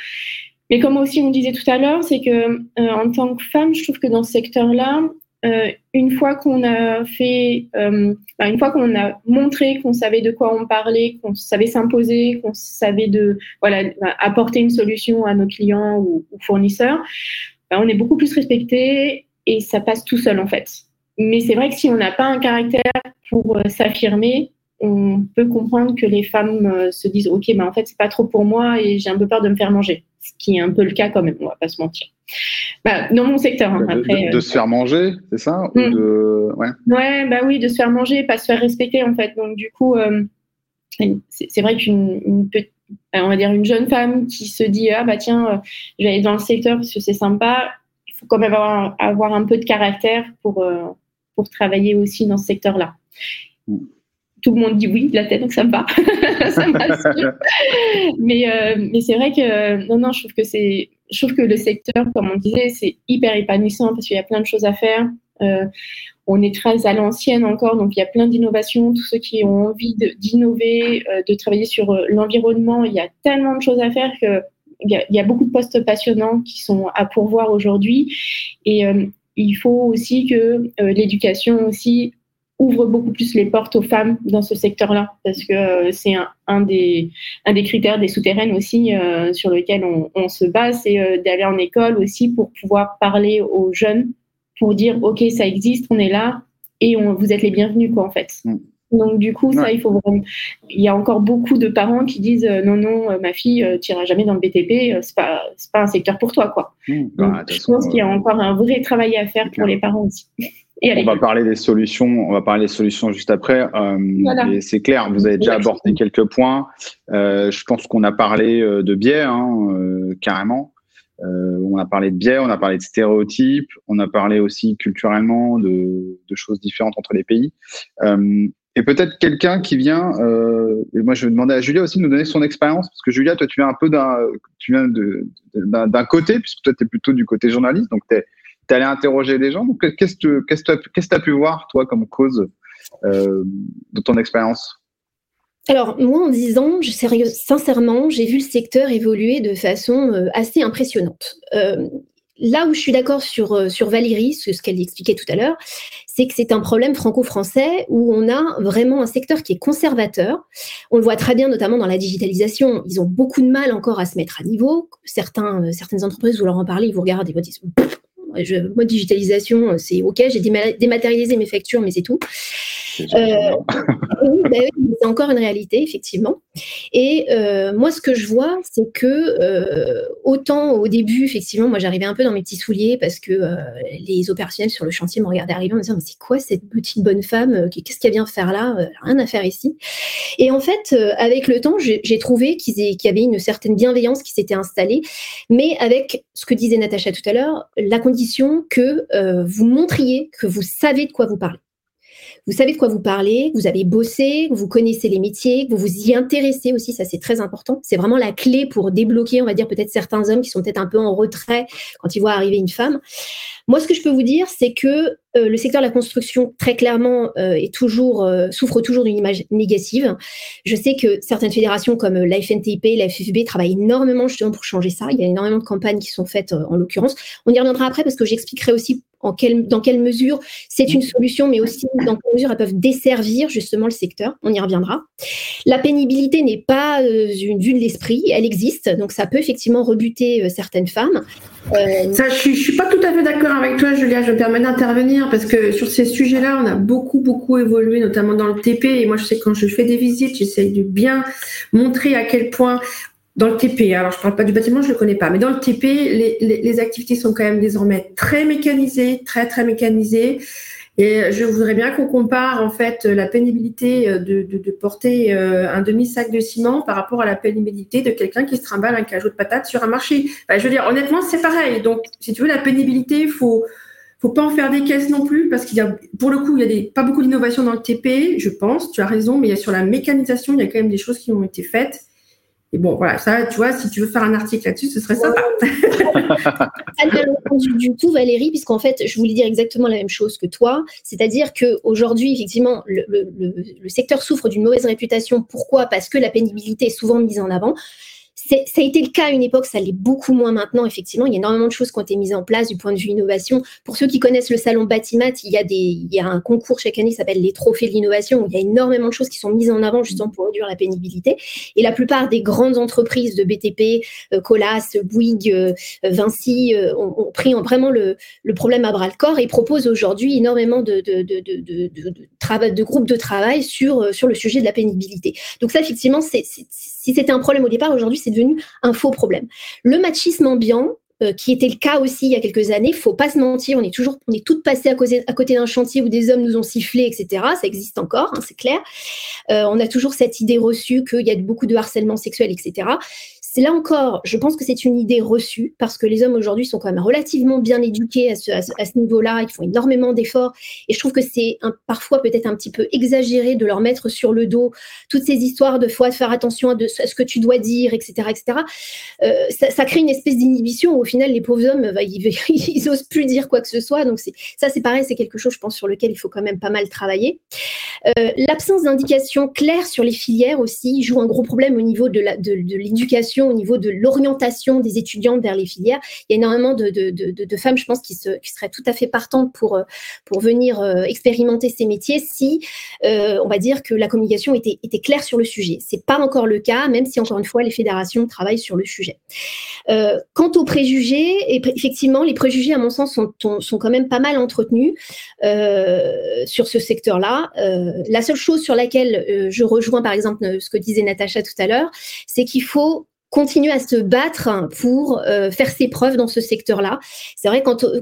Mais comme aussi on disait tout à l'heure, c'est que euh, en tant que femme, je trouve que dans ce secteur-là, euh, une fois qu'on a fait, euh, une fois qu'on a montré qu'on savait de quoi on parlait, qu'on savait s'imposer, qu'on savait de voilà apporter une solution à nos clients ou, fournisseurs, bah, on est beaucoup plus respecté et ça passe tout seul en fait. Mais c'est vrai que si on n'a pas un caractère pour euh, s'affirmer, on peut comprendre que les femmes se disent ok, mais en fait c'est pas trop pour moi et j'ai un peu peur de me faire manger, ce qui est un peu le cas quand même, on va pas se mentir. Bah, dans mon secteur, hein, après. De, euh, se faire manger, c'est ça? Hmm. de... ouais. ouais. bah oui, de se faire manger, pas se faire respecter en fait. Donc du coup, euh, c'est vrai qu'une une, on va dire une jeune femme qui se dit ah bah tiens, euh, je vais aller dans le secteur parce que c'est sympa. Il faut quand même avoir, avoir un peu de caractère pour pour travailler aussi dans ce secteur-là. Hmm. tout le monde dit oui de la tête, donc ça me va. ça mais mais c'est vrai que non, non, je trouve que c'est je trouve que le secteur, comme on disait, c'est hyper épanouissant parce qu'il y a plein de choses à faire. Euh, on est très à l'ancienne encore, donc il y a plein d'innovations. Tous ceux qui ont envie d'innover, de, euh, de, travailler sur euh, l'environnement, il y a tellement de choses à faire que il y, a, il y a beaucoup de postes passionnants qui sont à pourvoir aujourd'hui. Et il faut aussi que l'éducation aussi ouvre beaucoup plus les portes aux femmes dans ce secteur-là, parce que euh, c'est un, des, critères des souterraines aussi euh, sur lesquels on, se base, c'est euh, d'aller en école aussi pour pouvoir parler aux jeunes, pour dire ok ça existe, on est là et on, vous êtes les bienvenus quoi en fait. Mm. Donc du coup ça il faut vraiment... il y a encore beaucoup de parents qui disent non non ma fille tu iras jamais dans le BTP, c'est pas pas un secteur pour toi quoi. Mm. Bah, je pense qu'il y a encore un vrai travail à faire pour les parents aussi on va parler des solutions. On va parler des solutions juste après. Euh, c'est clair, vous avez déjà abordé quelques points. Euh, je pense qu'on a parlé euh, de biais, hein, euh, carrément. Euh, on a parlé de biais, on a parlé de stéréotypes, on a parlé aussi culturellement de, de choses différentes entre les pays. Et peut-être quelqu'un qui vient. et moi, je vais demander à Julia aussi de nous donner son expérience, parce que Julia, toi, tu viens un peu d'un, tu viens d'un côté, puisque toi, tu es plutôt du côté journaliste, donc tu es allé interroger des gens. Qu'est-ce que tu as pu voir, toi, comme cause euh, de ton expérience? Alors, moi, en 10 ans, sincèrement, j'ai vu le secteur évoluer de façon euh, assez impressionnante. Euh, là où je suis d'accord sur, sur Valérie, ce, qu'elle expliquait tout à l'heure, c'est que c'est un problème franco-français où on a vraiment un secteur qui est conservateur. On le voit très bien, notamment dans la digitalisation. Ils ont beaucoup de mal encore à se mettre à niveau. Certains, certaines entreprises, vous leur en parlez, ils vous regardent et vous disent je, moi, digitalisation, euh, c'est OK, j'ai dématérialisé mes factures, mais c'est tout. Euh, bah c'est encore une réalité, effectivement. Et euh, moi, ce que je vois, c'est que autant au début, effectivement, moi, j'arrivais un peu dans mes petits souliers parce que les opérationnels sur le chantier me regardaient arriver en me disant, mais c'est quoi cette petite bonne femme Qu'est-ce qu'elle vient faire là Rien à faire ici. Et en fait, avec le temps, j'ai trouvé qu'il y avait une certaine bienveillance qui s'était installée, mais avec ce que disait Natacha tout à l'heure, la condition que euh, vous montriez que vous savez de quoi vous parlez. Vous savez de quoi vous parlez, vous avez bossé, vous connaissez les métiers, vous vous y intéressez aussi, ça c'est très important. C'est vraiment la clé pour débloquer, on va dire, peut-être certains hommes qui sont peut-être un peu en retrait quand ils voient arriver une femme. Moi, ce que je peux vous dire, c'est que euh, le secteur de la construction, très clairement, euh, est toujours, euh, souffre toujours d'une image négative. Je sais que certaines fédérations comme la FNTIP, la FFB travaillent énormément justement pour changer ça. Il y a énormément de campagnes qui sont faites en l'occurrence. On y reviendra après parce que j'expliquerai aussi en quelle, dans quelle mesure c'est une solution, mais aussi dans quelle mesure elles peuvent desservir justement le secteur. On y reviendra. La pénibilité n'est pas une vue de l'esprit, elle existe, donc ça peut effectivement rebuter certaines femmes. Ça, je, ne suis pas tout à fait d'accord avec toi, Julia. Je me permets d'intervenir parce que sur ces sujets-là, on a beaucoup, beaucoup évolué, notamment dans le TP. Et moi, je sais que quand je fais des visites, j'essaye de bien montrer à quel point dans le TP, alors je ne parle pas du bâtiment, je ne le connais pas, mais dans le TP, les, activités sont quand même désormais très mécanisées, très, très mécanisées. Et je voudrais bien qu'on compare en fait la pénibilité de, de, de porter euh, un demi-sac de ciment par rapport à la pénibilité de quelqu'un qui se trimballe un cajot de patates sur un marché. je veux dire, honnêtement, c'est pareil. Donc, si tu veux, la pénibilité, il faut, faut pas en faire des caisses non plus parce qu'il y a, pour le coup, il y a des, pas beaucoup d'innovation dans le TP, je pense. Tu as raison, mais il y a sur la mécanisation, il y a quand même des choses qui ont été faites. Et bon, voilà, ça, tu vois, si tu veux faire un article là-dessus, ce serait sympa. Pas entendu du tout, Valérie, puisqu'en fait, je voulais dire exactement la même chose que toi. C'est-à-dire qu'aujourd'hui, effectivement, le, le, le, secteur souffre d'une mauvaise réputation. Pourquoi? Parce que la pénibilité est souvent mise en avant. Ça a été le cas à une époque, ça l'est beaucoup moins maintenant, effectivement. Il y a énormément de choses qui ont été mises en place du point de vue innovation. Pour ceux qui connaissent le salon Batimat, il y a, un concours chaque année qui s'appelle les Trophées de l'innovation, où il y a énormément de choses qui sont mises en avant justement pour réduire la pénibilité. Et la plupart des grandes entreprises de BTP, euh, Colas, Bouygues, euh, Vinci, euh, ont, pris vraiment le, problème à bras le corps et proposent aujourd'hui énormément de, groupes de travail sur le sujet de la pénibilité. Donc ça, effectivement, c'est si c'était un problème au départ, aujourd'hui, c'est devenu un faux problème. Le machisme ambiant, euh, qui était le cas aussi il y a quelques années. Faut pas se mentir, on est toujours, on est toutes passées à, côté d'un chantier où des hommes nous ont sifflé, etc. Ça existe encore, hein, c'est clair. Euh, on a toujours cette idée reçue qu'il y a beaucoup de harcèlement sexuel, etc. Là encore, je pense que c'est une idée reçue parce que les hommes aujourd'hui sont quand même relativement bien éduqués à ce, niveau-là, ils font énormément d'efforts et je trouve que c'est parfois peut-être un petit peu exagéré de leur mettre sur le dos toutes ces histoires de fois de faire attention à, ce que tu dois dire, etc., etc. Euh, ça, crée une espèce d'inhibition où au final les pauvres hommes, bah, ils, ils, osent plus dire quoi que ce soit. Donc ça, c'est pareil, c'est quelque chose, je pense, sur lequel il faut quand même pas mal travailler. Euh, l'absence d'indication claire sur les filières aussi joue un gros problème au niveau de l'éducation au niveau de l'orientation des étudiantes vers les filières. Il y a énormément de, femmes, je pense, qui, se, qui, seraient tout à fait partantes pour, euh, pour venir euh, expérimenter ces métiers si, euh, on va dire, que la communication était, claire sur le sujet. C'est pas encore le cas, même si, encore une fois, les fédérations travaillent sur le sujet. Quant aux préjugés, effectivement, les préjugés, à mon sens, sont, sont quand même pas mal entretenus sur ce secteur-là. La seule chose sur laquelle je rejoins, par exemple, ce que disait Natacha tout à l'heure, c'est qu'il faut continue à se battre pour euh, faire ses preuves dans ce secteur-là. C'est vrai, quand, euh,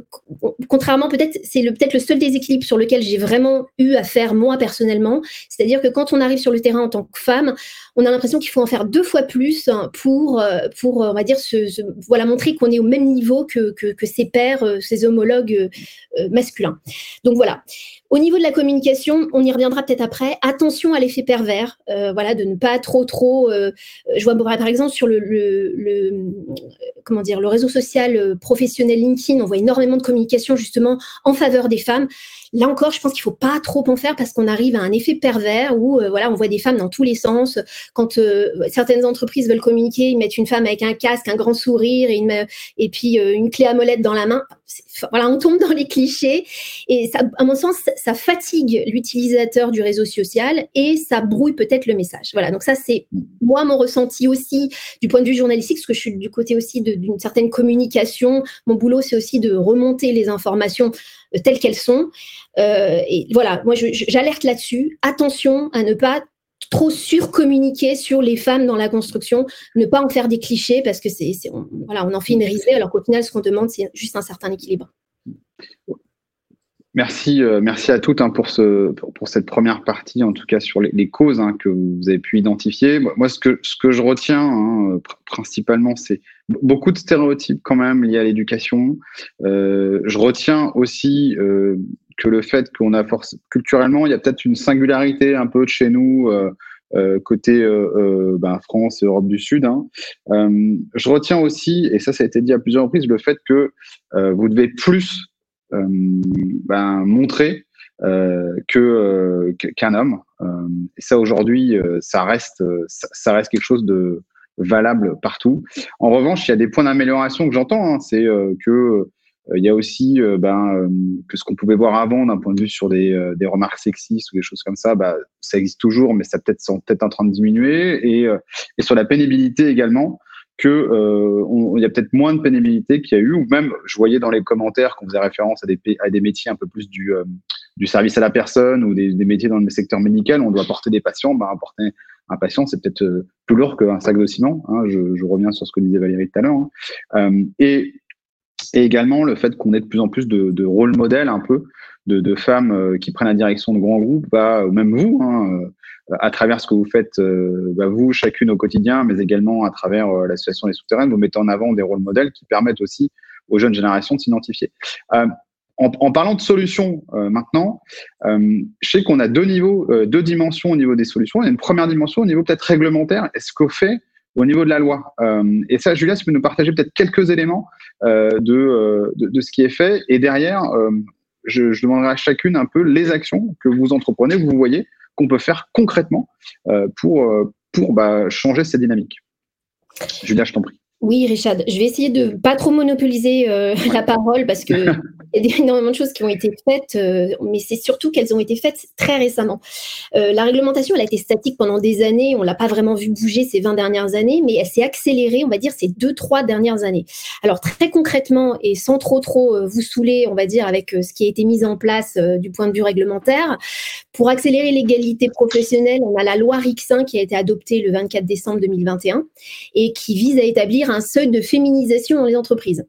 contrairement peut-être, c'est peut-être le seul déséquilibre sur lequel j'ai vraiment eu à faire moi personnellement. C'est-à-dire que quand on arrive sur le terrain en tant que femme, on a l'impression qu'il faut en faire deux fois plus pour, euh, pour on va dire, voilà, montrer qu'on est au même niveau que, que, ses pairs, ses homologues masculins. Donc voilà. Au niveau de la communication, on y reviendra peut-être après. Attention à l'effet pervers, voilà, de ne pas trop, trop. Je vois par exemple sur le, le, comment dire, le réseau social euh, professionnel LinkedIn, on voit énormément de communication justement en faveur des femmes. Là encore, je pense qu'il faut pas trop en faire parce qu'on arrive à un effet pervers où voilà, on voit des femmes dans tous les sens. Quand certaines entreprises veulent communiquer, ils mettent une femme avec un casque, un grand sourire et, une, et puis une clé à molette dans la main. Voilà, on tombe dans les clichés et à mon sens, ça fatigue l'utilisateur du réseau social et ça brouille peut-être le message. Voilà, donc ça c'est moi mon ressenti aussi du point de vue journalistique, parce que je suis du côté aussi d'une certaine communication. Mon boulot c'est aussi de remonter les informations euh, telles qu'elles sont. Euh, et voilà, moi j'alerte là-dessus. Attention à ne pas trop surcommuniquer sur les femmes dans la construction, ne pas en faire des clichés parce que c'est, voilà, on en fait une risée alors qu'au final ce qu'on demande c'est juste un certain équilibre. Merci, euh, merci à toutes hein, pour, ce, pour, cette première partie, en tout cas sur les, causes hein, que vous avez pu identifier. Moi, ce que, ce que je retiens hein, principalement, c'est beaucoup de stéréotypes quand même liés à l'éducation. Euh, je retiens aussi euh, que le fait qu'on a force culturellement, il y a peut-être une singularité un peu de chez nous. côté ben, France et Europe du Sud. je retiens aussi, et ça, ça a été dit à plusieurs reprises, le fait que vous devez plus euh, ben, montrer euh, que euh, qu'un homme. et ça aujourd'hui, ça reste ça, reste quelque chose de valable partout. En revanche, il y a des points d'amélioration que j'entends. Hein, c'est que il y a aussi ben, que ce qu'on pouvait voir avant d'un point de vue sur des, des, remarques sexistes ou des choses comme ça, bah, ça existe toujours, mais ça peut-être sont peut-être en train de diminuer. Et, et sur la pénibilité également, que euh, y a peut-être moins de pénibilité qu'il y a eu, ou même je voyais dans les commentaires qu'on faisait référence à des, métiers un peu plus du, euh, du service à la personne ou des, métiers dans le secteur médical, on doit porter des patients, bah, porter un patient, c'est peut-être euh, plus lourd qu'un sac de ciment. Hein, je, reviens sur ce que disait Valérie tout à l'heure. Hein. Et, également le fait qu'on ait de plus en plus de, rôles modèles un peu de, femmes qui prennent la direction de grands groupes, bah, même vous, hein, à travers ce que vous faites, euh, bah, vous, chacune au quotidien, mais également à travers euh, l'association des souterraines, vous mettez en avant des rôles modèles qui permettent aussi aux jeunes générations de s'identifier. Euh, en, parlant de solutions maintenant, je sais qu'on a deux niveaux, deux dimensions au niveau des solutions. Il y a une première dimension au niveau peut-être réglementaire. Est-ce qu'on fait au niveau de la loi Et ça, Julia, tu peux nous partager peut-être quelques éléments de, de, ce qui est fait. Et derrière, je demanderai à chacune un peu les actions que vous entreprenez, que vous voyez qu'on peut faire concrètement euh, pour, euh, pour bah, changer cette dynamique Julia, je t'en prie. Oui, Richard, je vais essayer de pas trop monopoliser euh, la parole parce que il y a énormément de choses qui ont été faites, euh, mais c'est surtout qu'elles ont été faites très récemment. Euh, la réglementation, elle a été statique pendant des années, on l'a pas vraiment vu bouger ces 20 dernières années, mais elle s'est accélérée, on va dire, ces deux, trois dernières années. Alors très concrètement et sans trop trop vous saouler, on va dire, avec ce qui a été mis en place du point de vue réglementaire, pour accélérer l'égalité professionnelle, on a la loi RIC5 qui a été adoptée le 24 décembre 2021 et qui vise à établir un seuil de féminisation dans les entreprises.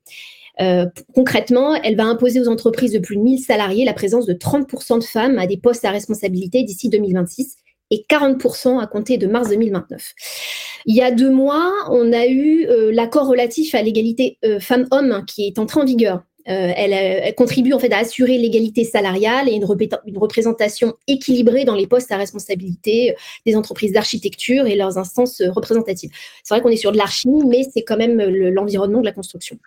Euh, concrètement, elle va imposer aux entreprises de plus de 1000 salariés la présence de 30% de femmes à des postes à responsabilité d'ici 2026 et 40% à compter de mars 2029. Il y a deux mois, on a eu euh, l'accord relatif à l'égalité euh, femmes-hommes qui est entré en vigueur. Euh, elle, contribue en fait à assurer l'égalité salariale et une, représentation équilibrée dans les postes à responsabilité euh, des entreprises d'architecture et leurs instances euh, représentatives. C'est vrai qu'on est sur de l'archi, mais c'est quand même l'environnement de la construction.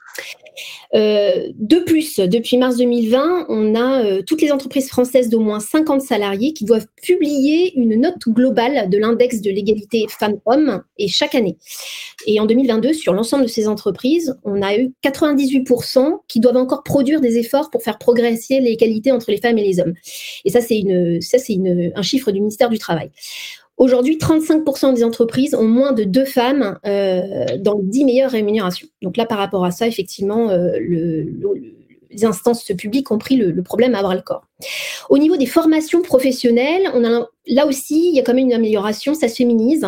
de plus, depuis mars 2020, on a toutes les entreprises françaises d'au moins 50 salariés qui doivent publier une note globale de l'index de l'égalité femmes-hommes et chaque année. Et en 2022, sur l'ensemble de ces entreprises, on a eu 98% qui doivent encore produire des efforts pour faire progresser l'égalité entre les femmes et les hommes. Et ça, c'est une, ça, c'est un chiffre du ministère du Travail. Aujourd'hui, 35% des entreprises ont moins de deux femmes euh, dans les 10 meilleures rémunérations. Donc là, par rapport à ça, effectivement, euh, le, les instances publiques ont pris le, problème à bras le corps. Au niveau des formations professionnelles, on a, là aussi, il y a quand même une amélioration, ça se féminise.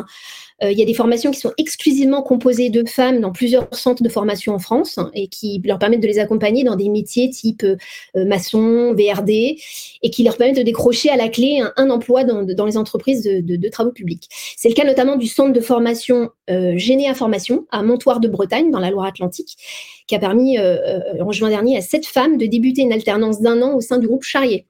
Euh, il y a des formations qui sont exclusivement composées de femmes dans plusieurs centres de formation en France et qui leur permettent de les accompagner dans des métiers type euh, euh, maçon, VRD et qui leur permettent de décrocher à la clé un, emploi dans, les entreprises de, travaux publics. C'est le cas notamment du centre de formation Généa Formation à Montoire de Bretagne dans la Loire-Atlantique qui a permis en juin dernier à sept femmes de débuter une alternance d'un an au sein du groupe Charrier.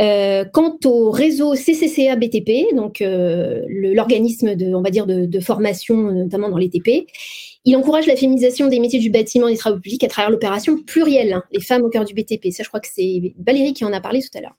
Euh, quant au réseau CCCA BTP, donc euh, l'organisme de, on va dire, de, de, formation, notamment dans les TP, il encourage la féminisation des métiers du bâtiment et des travaux publics à travers l'opération plurielle, hein, les femmes au cœur du BTP. Ça, je crois que c'est Valérie qui en a parlé tout à l'heure.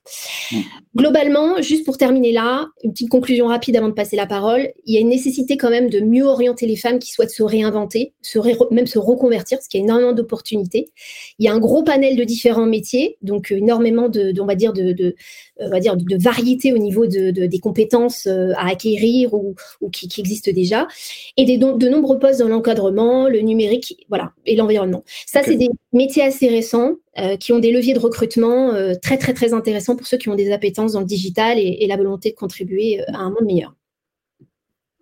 Mm. Globalement, juste pour terminer là, une petite conclusion rapide avant de passer la parole, il y a une nécessité quand même de mieux orienter les femmes qui souhaitent se réinventer, se même se reconvertir, parce qu'il y a énormément d'opportunités. Il y a un gros panel de différents métiers, donc énormément de, on va dire, de, de on va dire, de, variété au niveau de, des compétences euh, à acquérir ou, qui, qui, existent déjà, et des, de nombreux postes dans l'encadrement le numérique, voilà, et l'environnement. Ça, c'est des métiers assez récents euh, qui ont des leviers de recrutement euh, très, très, très intéressants pour ceux qui ont des appétences dans le digital et, la volonté de contribuer à un monde meilleur.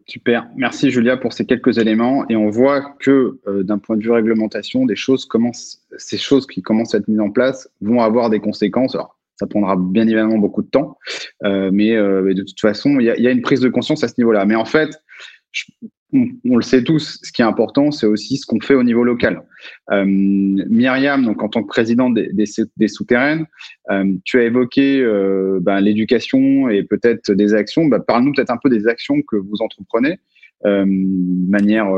Super, merci Julia pour ces quelques éléments. Et on voit que d'un point de vue réglementation, des choses commencent, ces choses qui commencent à être mises en place vont avoir des conséquences. Alors, ça prendra bien évidemment beaucoup de temps, mais, de toute façon, il y, y, a une prise de conscience à ce niveau-là. Mais en fait, je, on, le sait tous, ce qui est important, c'est aussi ce qu'on fait au niveau local. Euh, Myriam, donc en tant que présidente des, souterraines, euh, tu as évoqué euh, ben, l'éducation et peut-être des actions. Ben, Parle-nous peut-être un peu des actions que vous entreprenez. manière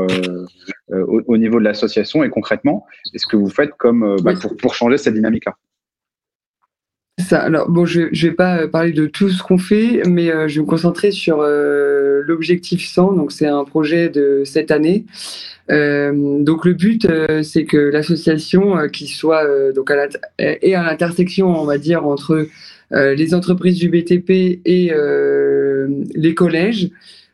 au, niveau de l'association et concrètement, est-ce que vous faites comme ben, pour, pour changer cette dynamique-là ça, alors bon, je ne vais pas euh, parler de tout ce qu'on fait, mais euh, je vais me concentrer sur euh, l'objectif 100. Donc, c'est un projet de cette année. donc, le but, c'est que l'association, qui soit donc à à l'intersection, on va dire, entre les entreprises du BTP et les collèges,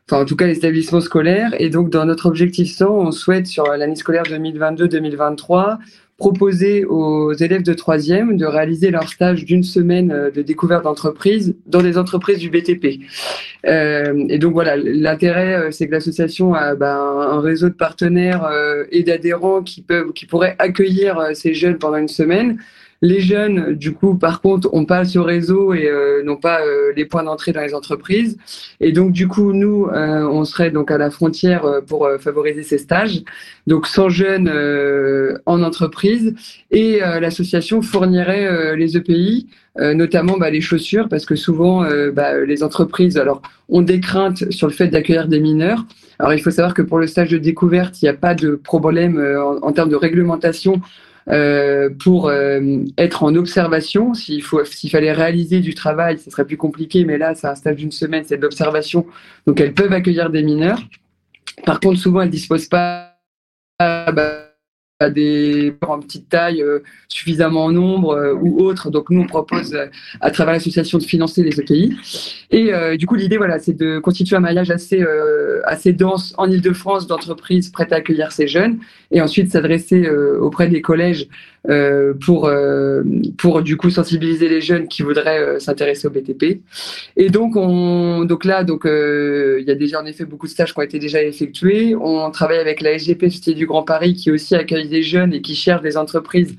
enfin en tout cas les établissements scolaires. Et donc, dans notre objectif 100, on souhaite sur l'année scolaire 2022-2023 proposer aux élèves de troisième de réaliser leur stage d'une semaine euh, de découverte d'entreprise dans des entreprises du BTP. Euh, et donc voilà, l'intérêt, euh, c'est que l'association a ben, un réseau de partenaires et d'adhérents qui peuvent, qui pourraient accueillir ces jeunes pendant une semaine. Les jeunes, du coup, par contre, on passe au réseau et euh, n'ont pas euh, les points d'entrée dans les entreprises. Et donc, du coup, nous, euh, on serait donc à la frontière pour favoriser ces stages. Donc, 100 jeunes en entreprise et l'association fournirait les EPI, notamment bah, les chaussures, parce que souvent, bah, les entreprises alors, ont des craintes sur le fait d'accueillir des mineurs. Alors, il faut savoir que pour le stage de découverte, il n'y a pas de problème en termes de réglementation euh, pour euh, être en observation. S'il faut, s'il fallait réaliser du travail, ce serait plus compliqué, mais là, c'est un stage d'une semaine, c'est de l'observation. Donc, elles peuvent accueillir des mineurs. Par contre, souvent, elles ne disposent pas bah, à des en petite taille euh, suffisamment en nombre euh, ou autres. Donc nous on propose euh, à travers l'association de financer les ETI. Et du coup l'idée voilà c'est de constituer un maillage assez assez dense en Ile-de-France d'entreprises prêtes à accueillir ces jeunes et ensuite s'adresser auprès des collèges pour pour du coup sensibiliser les jeunes qui voudraient s'intéresser au BTP. Et donc on donc là donc il y a déjà en effet beaucoup de stages qui ont été déjà effectués. On travaille avec la SGP Société du Grand Paris qui aussi accueille des jeunes et qui cherchent des entreprises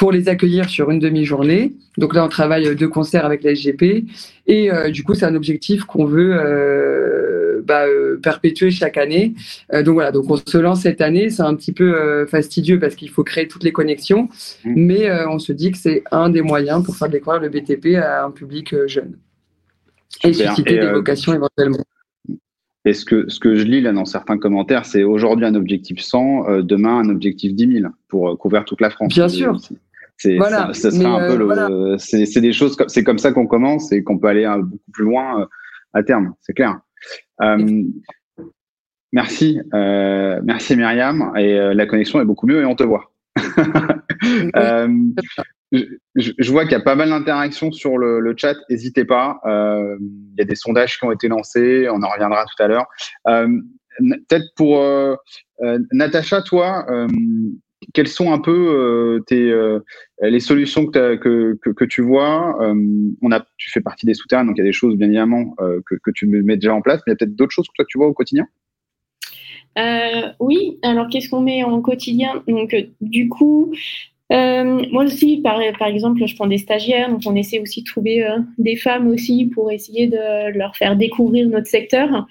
pour les accueillir sur une demi-journée. Donc là, on travaille de concert avec la SGP. Et euh, du coup, c'est un objectif qu'on veut euh, bah, euh, perpétuer chaque année. donc voilà, donc on se lance cette année. C'est un petit peu fastidieux parce qu'il faut créer toutes les connexions. Mmh. Mais on se dit que c'est un des moyens pour faire découvrir le BTP à un public jeune. Et susciter des vocations éventuellement. Et ce que, ce que je lis là dans certains commentaires, c'est aujourd'hui un objectif 100, euh, demain un objectif 10 000 pour euh, couvrir toute la France. Bien sûr. C'est voilà. ça, un peu euh, le, c'est des choses, c'est comme ça qu'on commence et qu'on peut aller beaucoup plus loin à terme, c'est clair. Merci, merci Myriam. Et la connexion est beaucoup mieux et on te voit. je, vois qu'il y a pas mal d'interactions sur le, chat. N'hésitez pas. Euh, il y a des sondages qui ont été lancés. On en reviendra tout à l'heure. Euh, peut-être pour euh, Natacha, toi, quelles sont un peu tes, les solutions que, tu vois a, tu fais partie des souterrains, donc il y a des choses bien évidemment que, tu mets déjà en place, mais il y a peut-être d'autres choses que toi tu vois au quotidien? oui, alors qu'est-ce qu'on met en quotidien? Donc, du coup, euh, moi aussi, par, exemple, je prends des stagiaires, donc on essaie aussi de trouver euh, des femmes aussi pour essayer de leur faire découvrir notre secteur.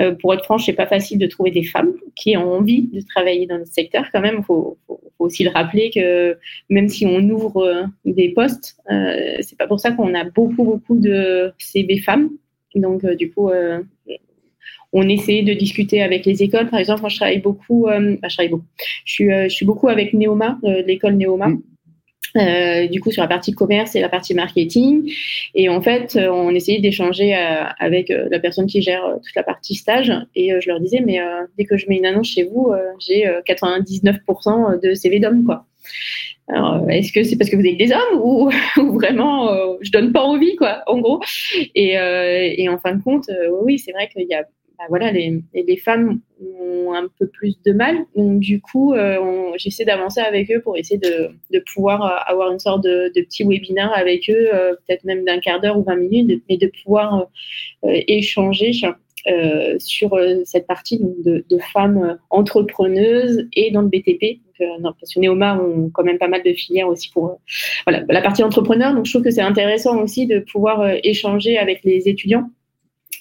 Euh, pour être franche, c'est pas facile de trouver des femmes qui ont envie de travailler dans notre secteur. Quand même, il faut, faut, aussi le rappeler que même si on ouvre des postes, c'est pas pour ça qu'on a beaucoup beaucoup de CV femmes. Donc, du coup, on essaie de discuter avec les écoles. Par exemple, moi, je travaille beaucoup, euh, je beaucoup. Je suis, euh, beaucoup avec Neoma, euh, l'école Neoma. Mm. du coup, sur la partie commerce et la partie marketing. Et en fait, on essayait d'échanger avec la personne qui gère toute la partie stage. Et je leur disais, mais dès que je mets une annonce chez vous, j'ai 99% de CV d'hommes, quoi. Alors, est-ce que c'est parce que vous êtes des hommes ou, vraiment je donne pas envie, quoi, en gros et en fin de compte, oui, c'est vrai qu'il y a bah, voilà, les, les, femmes ont un peu plus de mal. Donc, du coup, euh, j'essaie d'avancer avec eux pour essayer de, de, pouvoir euh, avoir une sorte de, petit webinaire avec eux, euh, peut-être même d'un quart d'heure ou 20 minutes, mais de pouvoir échanger sur cette partie de, de, femmes entrepreneuses et dans le BTP. Donc, non, parce que Néoma ont quand même pas mal de filières aussi pour voilà, la partie entrepreneur. Donc, je trouve que c'est intéressant aussi de pouvoir échanger avec les étudiants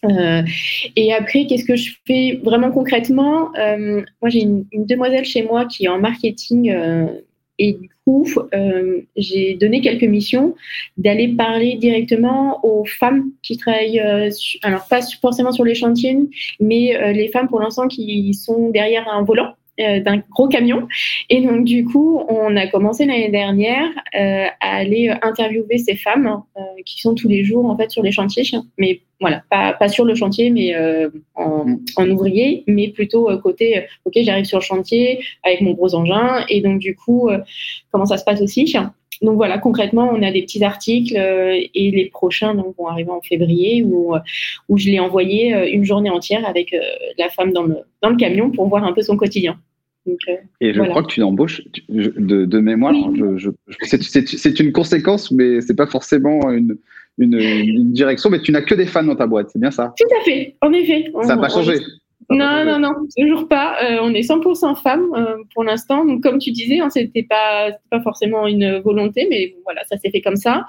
euh, et après, qu'est-ce que je fais vraiment concrètement? Euh, Moi, j'ai une, demoiselle chez moi qui est en marketing euh, et du coup, j'ai donné quelques missions d'aller parler directement aux femmes qui travaillent, alors pas forcément sur les chantiers, mais les femmes pour l'instant qui sont derrière un volant. D'un gros camion. Et donc, du coup, on a commencé l'année dernière à aller interviewer ces femmes qui sont tous les jours, en fait, sur les chantiers. Mais voilà, pas, pas sur le chantier, mais en, mm. en, ouvrier, mais plutôt côté, OK, j'arrive sur le chantier avec mon gros engin. Et donc, du coup, comment ça se passe aussi? Donc voilà, concrètement, on a des petits articles et les prochains donc, vont arriver en février où, où je l'ai envoyé une journée entière avec la femme dans le, dans le camion pour voir un peu son quotidien. Euh, et je crois que tu embauches de, mémoire. c'est une conséquence, mais c'est pas forcément une, une, direction. Mais tu n'as que des fans dans ta boîte, c'est bien ça? Tout à fait, en effet. Ça n'a pas changé. Non, non, non, toujours pas. Euh, on est 100% femmes euh, pour l'instant. Donc, comme tu disais, hein, c'était pas, pas forcément une volonté, mais voilà, ça s'est fait comme ça.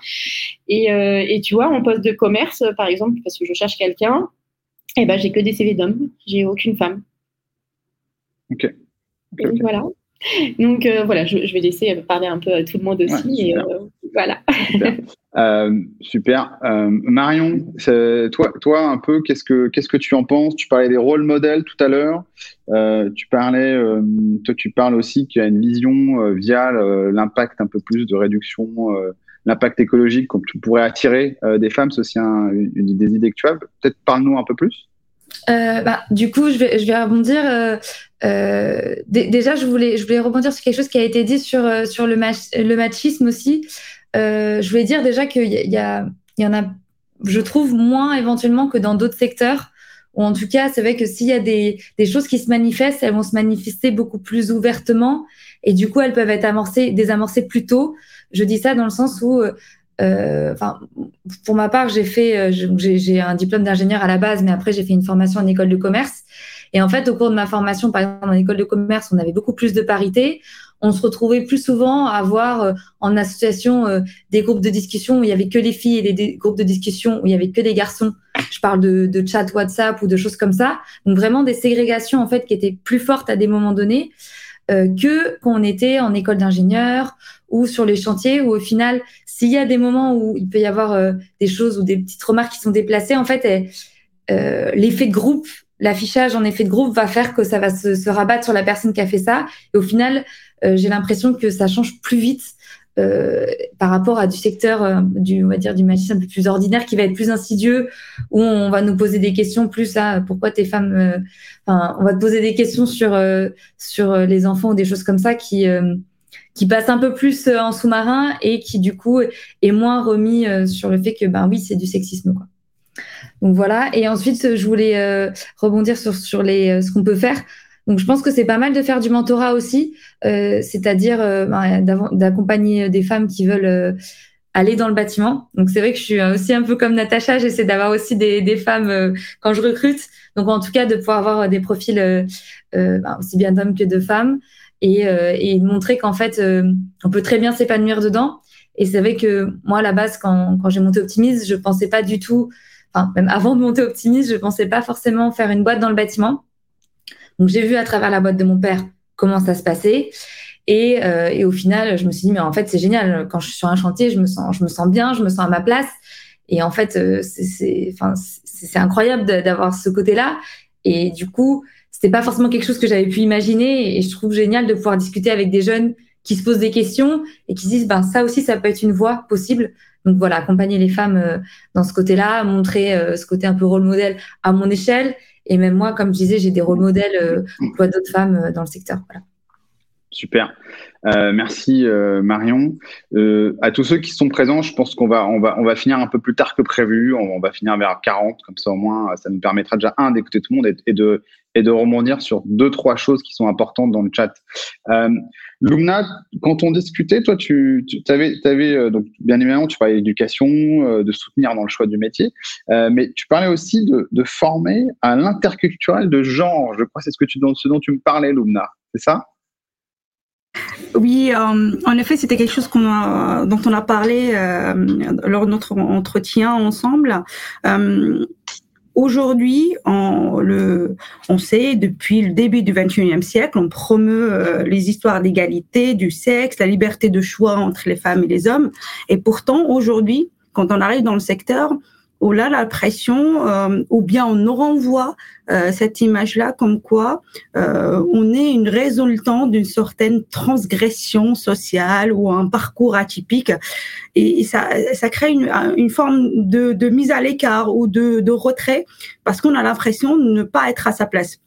Et, et, tu vois, en poste de commerce, par exemple, parce que je cherche quelqu'un, eh ben, j'ai que des CV d'hommes. J'ai aucune femme. Ok. Voilà. Donc euh, voilà, je, vais laisser parler un peu à tout le monde aussi. Euh, voilà. Super. Euh, Marion, toi, toi un peu, qu'est-ce que qu'est-ce que tu en penses? Tu parlais des rôles modèles tout à l'heure. tu parlais, toi, tu parles aussi qu'il y a une vision via l'impact un peu plus de réduction, l'impact écologique, comme tu pourrais attirer des femmes. C'est aussi une, des idées que tu as. Peut-être parle-nous un peu plus. bah, du coup, je vais, je vais rebondir. déjà, je voulais, je voulais rebondir sur quelque chose qui a été dit sur, sur le, le machisme aussi. Je voulais dire déjà qu'il y, y, y en a, je trouve, moins éventuellement que dans d'autres secteurs. Ou en tout cas, c'est vrai que s'il y a des, des, choses qui se manifestent, elles vont se manifester beaucoup plus ouvertement et du coup, elles peuvent être amorcées, désamorcées plus tôt. Je dis ça dans le sens où, euh, pour ma part, j'ai fait, euh, j'ai un diplôme d'ingénieur à la base, mais après j'ai fait une formation en école de commerce. Et en fait, au cours de ma formation, par exemple, en école de commerce, on avait beaucoup plus de parité on se retrouvait plus souvent à avoir euh, en association euh, des groupes de discussion où il y avait que les filles et des, groupes de discussion où il y avait que des garçons. Je parle de, de, chat WhatsApp ou de choses comme ça. Donc vraiment des ségrégations en fait qui étaient plus fortes à des moments donnés euh, que quand on était en école d'ingénieur ou sur les chantiers où au final, s'il y a des moments où il peut y avoir des choses ou des petites remarques qui sont déplacées, en fait, l'effet de groupe l'affichage en effet de groupe va faire que ça va se, se, rabattre sur la personne qui a fait ça. Et au final, euh, j'ai l'impression que ça change plus vite euh, par rapport à du secteur euh, du on va dire du machisme un peu plus ordinaire qui va être plus insidieux où on va nous poser des questions plus à pourquoi tes femmes enfin on va te poser des questions sur sur les enfants ou des choses comme ça qui qui passent un peu plus en sous-marin et qui du coup est moins remis sur le fait que ben oui c'est du sexisme quoi. Donc voilà. Et ensuite je voulais rebondir sur sur les ce qu'on peut faire donc, je pense que c'est pas mal de faire du mentorat aussi, euh, c'est-à-dire euh, ben, d'accompagner des femmes qui veulent euh, aller dans le bâtiment. Donc, c'est vrai que je suis aussi un peu comme Natacha, j'essaie d'avoir aussi des, femmes euh, quand je recrute. Donc, en tout cas, de pouvoir avoir des profils euh, ben, aussi bien d'hommes que de femmes et, et montrer qu'en fait, on peut très bien s'épanouir dedans. Et c'est vrai que moi, à la base, quand, quand j'ai monté Optimise, je pensais pas du tout, enfin, même avant de monter Optimise, je pensais pas forcément faire une boîte dans le bâtiment. Donc j'ai vu à travers la boîte de mon père comment ça se passait. Et, euh, et au final, je me suis dit, mais en fait, c'est génial. Quand je suis sur un chantier, je me sens, je me sens bien, je me sens à ma place. Et en fait, euh, c'est incroyable d'avoir ce côté-là. Et du coup, c'était pas forcément quelque chose que j'avais pu imaginer. Et je trouve génial de pouvoir discuter avec des jeunes qui se posent des questions et qui se disent, ben ça aussi, ça peut être une voie possible. Donc voilà, accompagner les femmes euh, dans ce côté-là, montrer euh, ce côté un peu rôle modèle à mon échelle et même moi, comme je disais, j'ai des rôles modèles euh, pour d'autres femmes euh, dans le secteur. Super. Euh, merci Marion. à tous ceux qui sont présents, je pense qu'on va, on va, on va finir un peu plus tard que prévu. On, va finir vers 40, comme ça au moins, ça nous permettra déjà, un, d'écouter tout le monde et, de, et de rebondir sur deux, trois choses qui sont importantes dans le chat. Lumna, quand on discutait, toi, tu, avais, euh, donc bien évidemment, tu parlais d'éducation, euh, de soutenir dans le choix du métier, euh, mais tu parlais aussi de, former à l'interculturel de genre. Je crois que c'est ce ce dont tu me parlais, Lumna. C'est ça? Oui, en effet, c'était quelque chose dont on a parlé lors de notre entretien ensemble. Aujourd'hui, on, sait, depuis le début du 21e siècle, on promeut euh, les histoires d'égalité, du sexe, la liberté de choix entre les femmes et les hommes. Et pourtant, aujourd'hui, quand on arrive dans le secteur, où là la pression, euh, ou bien on nous renvoie euh, cette image-là comme quoi euh, on est une résultante d'une certaine transgression sociale ou un parcours atypique, et, ça, ça crée une, une forme de, de, mise à l'écart ou de, de retrait parce qu'on a l'impression de ne pas être à sa place.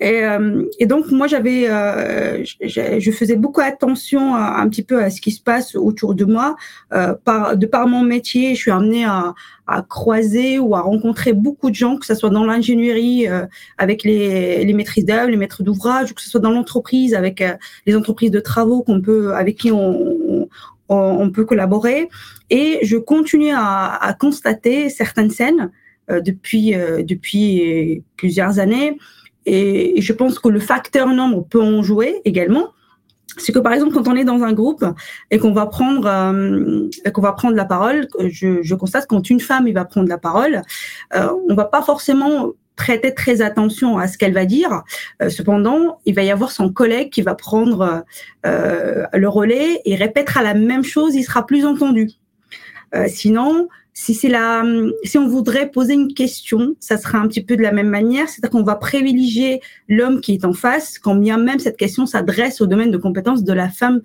Et, euh, et, donc moi j'avais, euh, je, faisais beaucoup attention à, un petit peu à ce qui se passe autour de moi. Euh, par, de par mon métier, je suis amenée à, à, croiser ou à rencontrer beaucoup de gens, que ce soit dans l'ingénierie euh, avec les, les maîtrises d'œuvre, les maîtres d'ouvrage, ou que ce soit dans l'entreprise avec euh, les entreprises de travaux qu'on peut, avec qui on, on, peut collaborer. Et je continue à, à constater certaines scènes euh, depuis depuis plusieurs années et je pense que le facteur nombre peut en jouer également. C'est que par exemple, quand on est dans un groupe et qu'on va prendre euh, qu'on va prendre la parole, je, je, constate quand une femme va prendre la parole, euh, on va pas forcément prêter très attention à ce qu'elle va dire. Euh, cependant, il va y avoir son collègue qui va prendre euh, le relais et répétera la même chose, il sera plus entendu. Sinon, si c'est la, si on voudrait poser une question, ça sera un petit peu de la même manière, c'est-à-dire qu'on va privilégier l'homme qui est en face, quand bien même cette question s'adresse au domaine de compétences de la femme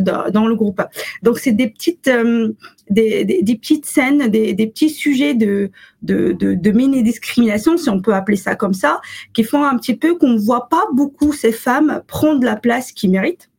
dans, le groupe. Donc c'est des petites des, des, petites scènes, des, petits sujets de de, de, de mini-discrimination, si on peut appeler ça comme ça, qui font un petit peu qu'on ne voit pas beaucoup ces femmes prendre la place qu'ils méritent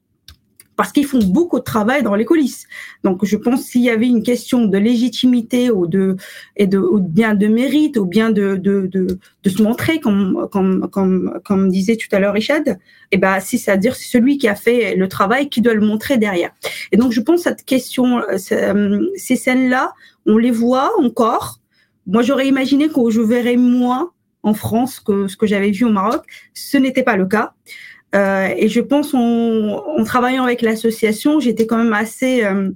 parce qu'ils font beaucoup de travail dans les coulisses. Donc, je pense s'il y avait une question de légitimité ou de et de ou bien de mérite ou bien de de, de, se montrer, comme comme comme comme disait tout à l'heure Richard, et eh ben c'est à dire c'est celui qui a fait le travail qui doit le montrer derrière. Et donc, je pense cette question, euh, euh, ces scènes-là, on les voit encore. Moi, j'aurais imaginé que je verrais moins en France que ce que j'avais vu au Maroc. Ce n'était pas le cas. Euh, et je pense en, en travaillant avec l'association, j'étais quand même assez euh,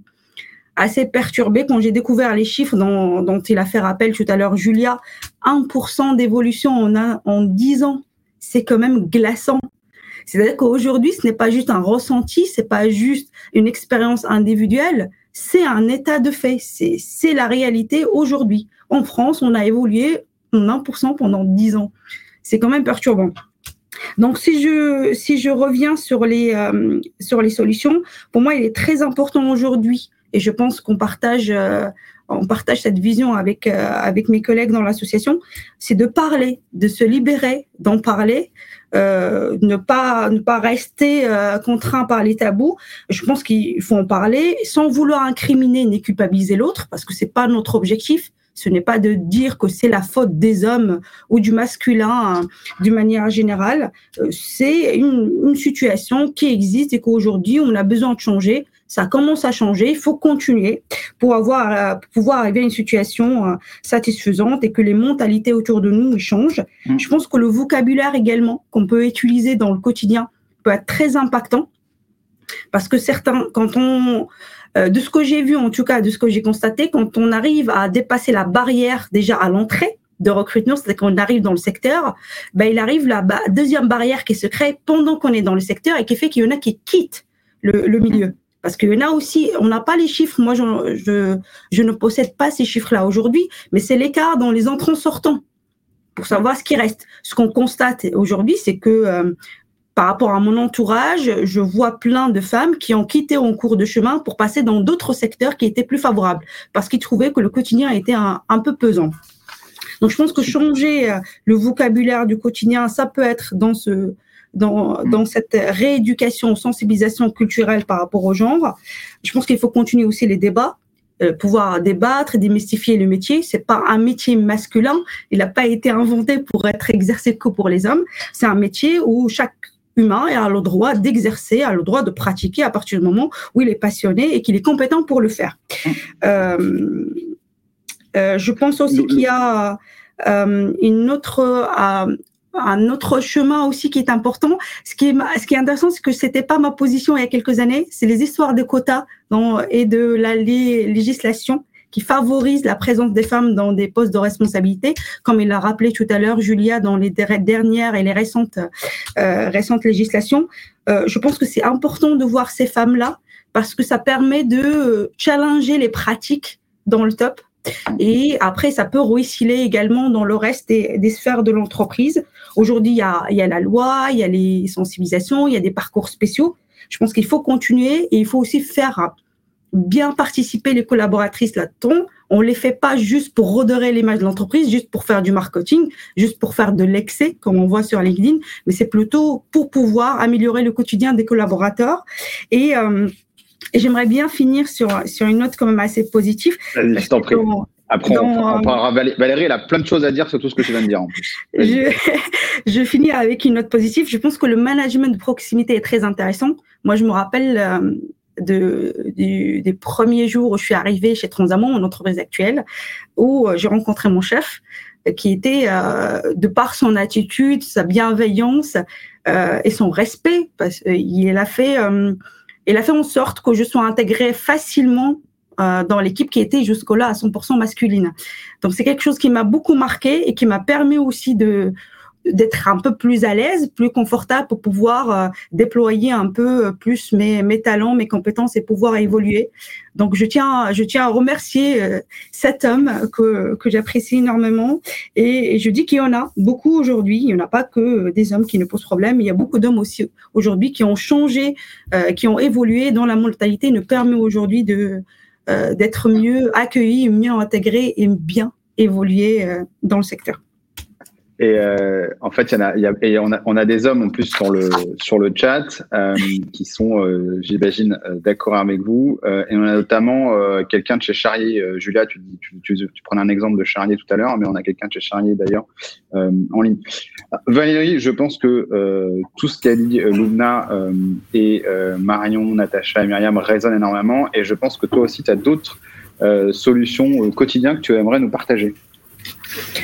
assez perturbée quand j'ai découvert les chiffres dont, dont, il a fait rappel tout à l'heure Julia. 1% d'évolution en, en 10 ans, c'est quand même glaçant. C'est-à-dire qu'aujourd'hui, ce n'est pas juste un ressenti, c'est pas juste une expérience individuelle, c'est un état de fait, c'est la réalité aujourd'hui. En France, on a évolué en 1% pendant 10 ans. C'est quand même perturbant. Donc, si je, si je reviens sur les, euh, sur les solutions, pour moi, il est très important aujourd'hui, et je pense qu'on partage, euh, on partage cette vision avec, euh, avec mes collègues dans l'association, c'est de parler, de se libérer, d'en parler, ne, pas, ne pas rester contraint par les tabous. Je pense qu'il faut en parler sans vouloir incriminer ni culpabiliser l'autre, parce que c'est pas notre objectif. Ce n'est pas de dire que c'est la faute des hommes ou du masculin hein, d'une manière générale. Euh, c'est une, une, situation qui existe et qu'aujourd'hui, on a besoin de changer. Ça commence à changer. Il faut continuer pour avoir, euh, pour pouvoir arriver à une situation euh, satisfaisante et que les mentalités autour de nous changent. Mmh. Je pense que le vocabulaire également qu'on peut utiliser dans le quotidien peut être très impactant parce que certains, quand on, euh, de ce que j'ai vu, en tout cas, de ce que j'ai constaté, quand on arrive à dépasser la barrière déjà à l'entrée de recrutement, c'est-à-dire qu'on arrive dans le secteur, ben, il arrive la deuxième barrière qui se crée pendant qu'on est dans le secteur et qui fait qu'il y en a qui quittent le, milieu. Parce qu'il y en a aussi, on n'a pas les chiffres, moi je, ne possède pas ces chiffres-là aujourd'hui, mais c'est l'écart dans les entrants-sortants pour savoir ce qui reste. Ce qu'on constate aujourd'hui, c'est que euh, par rapport à mon entourage, je vois plein de femmes qui ont quitté en cours de chemin pour passer dans d'autres secteurs qui étaient plus favorables, parce qu'ils trouvaient que le quotidien était un, un, peu pesant. Donc je pense que changer euh, le vocabulaire du quotidien, ça peut être dans ce dans, dans cette rééducation, sensibilisation culturelle par rapport au genre. Je pense qu'il faut continuer aussi les débats euh, pouvoir débattre et démystifier le métier. C'est pas un métier masculin. Il n'a pas été inventé pour être exercé que pour les hommes. C'est un métier où chaque humain et a le droit d'exercer, a le droit de pratiquer à partir du moment où il est passionné et qu'il est compétent pour le faire. Euh, euh, je pense aussi qu'il y a euh, une autre, euh, un autre chemin aussi qui est important. Ce qui est, ce qui est intéressant, c'est que c'était pas ma position il y a quelques années. C'est les histoires de quotas et de la législation qui favorise la présence des femmes dans des postes de responsabilité, comme il l'a rappelé tout à l'heure Julia dans les dernières et les récentes euh, récentes législations. Euh, je pense que c'est important de voir ces femmes-là parce que ça permet de challenger les pratiques dans le top. Et après, ça peut ruisseler également dans le reste des, sphères de l'entreprise. Aujourd'hui, il y a, y a la loi, il y a les sensibilisations, il y a des parcours spéciaux. Je pense qu'il faut continuer et il faut aussi faire bien participer les collaboratrices là-dedans. On les fait pas juste pour redorer l'image de l'entreprise, juste pour faire du marketing, juste pour faire de l'excès, comme on voit sur LinkedIn, mais c'est plutôt pour pouvoir améliorer le quotidien des collaborateurs. Et, euh, et j'aimerais bien finir sur, sur une note quand même assez positive. Je t'en prie. Après, on, parlera, Valérie, elle a plein de choses à dire sur tout ce que tu viens de dire en plus. Je, je finis avec une note positive. Je pense que le management de proximité est très intéressant. Moi, je me rappelle, euh, de, du, des premiers jours où je suis arrivée chez Transamont, mon entreprise actuelle, où euh, j'ai rencontré mon chef, euh, qui était, euh, de par son attitude, sa bienveillance euh, et son respect, parce qu'il a fait, euh, il a fait en sorte que je sois intégrée facilement dans l'équipe qui était jusque-là à 100% masculine. Donc c'est quelque chose qui m'a beaucoup marqué et qui m'a permis aussi de d'être un peu plus à l'aise, plus confortable pour pouvoir euh, déployer un peu plus mes, mes talents, mes compétences et pouvoir évoluer. Donc je tiens, je tiens à remercier euh, cet homme que, que j'apprécie énormément et, je dis qu'il y en a beaucoup aujourd'hui. Il n'y en a pas que des hommes qui nous posent problème. Il y a beaucoup d'hommes aussi aujourd'hui qui ont changé, euh, qui ont évolué dans la mentalité, nous permet aujourd'hui de d'être mieux accueillis, mieux intégrés et bien évoluer dans le secteur. Et euh, en fait, on, a, des hommes en plus sur le, sur le chat euh, qui sont, euh, j'imagine, d'accord avec vous. Et on a notamment quelqu'un de chez Charrier. Julia, tu, tu, tu, prenais un exemple de Charrier tout à l'heure, mais on a quelqu'un de chez Charrier d'ailleurs en ligne. Valérie, je pense que tout ce qu'a dit Loubna et Marion, Natacha et Myriam résonnent énormément. Et je pense que toi aussi, tu as d'autres solutions au quotidien que tu aimerais nous partager.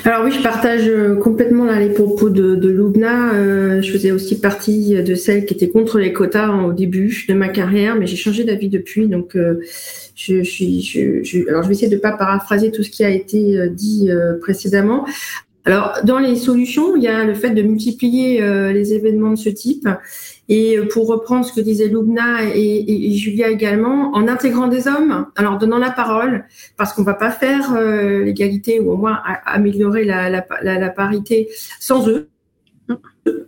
Alors oui, je partage euh, complètement les propos de, de Loubna. Euh, je faisais aussi partie de celles qui étaient contre les quotas au début de ma carrière, mais j'ai changé d'avis depuis. Donc, euh, je, alors je vais essayer de ne pas paraphraser tout ce qui a été dit précédemment. Alors, dans les solutions, il y a le fait de multiplier les événements de ce type et euh, pour reprendre ce que disaient Lubna et, Julia également, en intégrant des hommes, alors donnant la parole, parce qu'on va pas faire euh, l'égalité ou au moins améliorer la parité sans eux.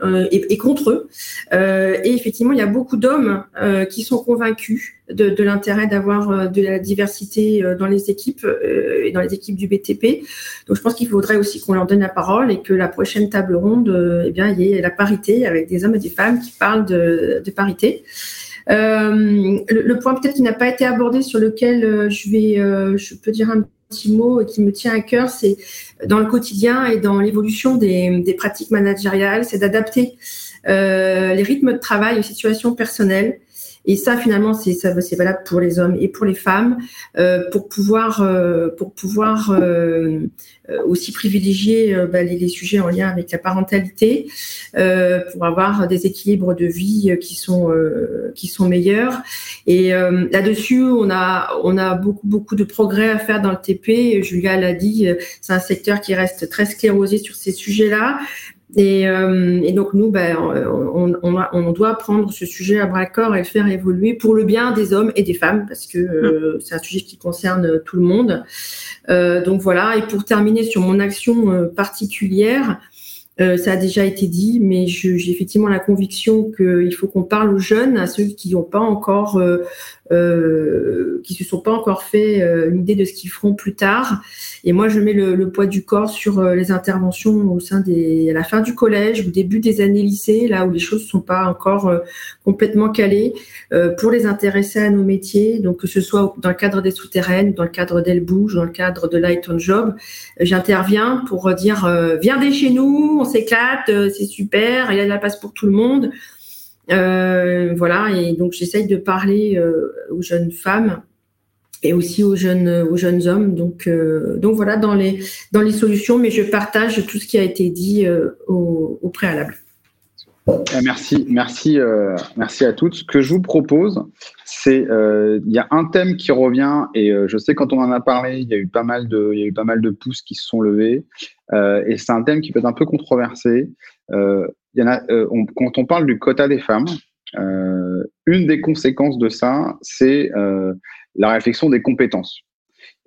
Euh, et, contre eux. Euh, et effectivement, il y a beaucoup d'hommes euh, qui sont convaincus de, l'intérêt d'avoir de la diversité dans les équipes et dans les équipes du BTP. Donc, je pense qu'il faudrait aussi qu'on leur donne la parole et que la prochaine table ronde, eh bien, il y ait la parité avec des hommes et des femmes qui parlent de, parité. le, point peut-être qui n'a pas été abordé sur lequel je vais, je peux dire un petit mot qui me tient à cœur, c'est dans le quotidien et dans l'évolution des, pratiques managériales, c'est d'adapter euh, les rythmes de travail aux situations personnelles et ça, finalement, c'est valable pour les hommes et pour les femmes, euh, pour pouvoir euh, pour pouvoir euh, aussi privilégier bah, les, les, sujets en lien avec la parentalité, pour avoir des équilibres de vie qui sont qui sont meilleurs. Et là-dessus, on a on a beaucoup beaucoup de progrès à faire dans le TP. Julia l'a dit, c'est un secteur qui reste très sclérosé sur ces sujets-là. Et, euh, et, donc nous, ben, on, on, on, doit prendre ce sujet à bras corps et le faire évoluer pour le bien des hommes et des femmes, parce que euh, c'est un sujet qui concerne tout le monde. Euh, donc voilà. Et pour terminer sur mon action euh, particulière, euh, ça a déjà été dit, mais j'ai effectivement la conviction qu'il faut qu'on parle aux jeunes, à ceux qui n'ont pas encore, euh, euh, qui se sont pas encore fait une idée de ce qu'ils feront plus tard. Et moi, je mets le, poids du corps sur les interventions au sein des, à la fin du collège, au début des années lycée, là où les choses sont pas encore complètement calées, pour les intéresser à nos métiers. Donc que ce soit dans le cadre des souterraines, dans le cadre d'Elle Bouge, dans le cadre de Light on Job, j'interviens pour dire viens dès chez nous on s'éclate, euh, c'est super, il y a de la place pour tout le monde. Euh, voilà, et donc j'essaye de parler euh, aux jeunes femmes et aussi aux jeunes, aux jeunes hommes. Donc, donc voilà, dans les, dans les solutions, mais je partage tout ce qui a été dit au, préalable. Merci, merci, merci à toutes. Ce que je vous propose, c'est il y a un thème qui revient et je sais quand on en a parlé, il y a eu pas mal de, il y a eu pas mal de pouces qui se sont levés. Euh, et c'est un thème qui peut être un peu controversé. Euh, euh, quand on parle du quota des femmes, une des conséquences de ça, c'est la réflexion des compétences.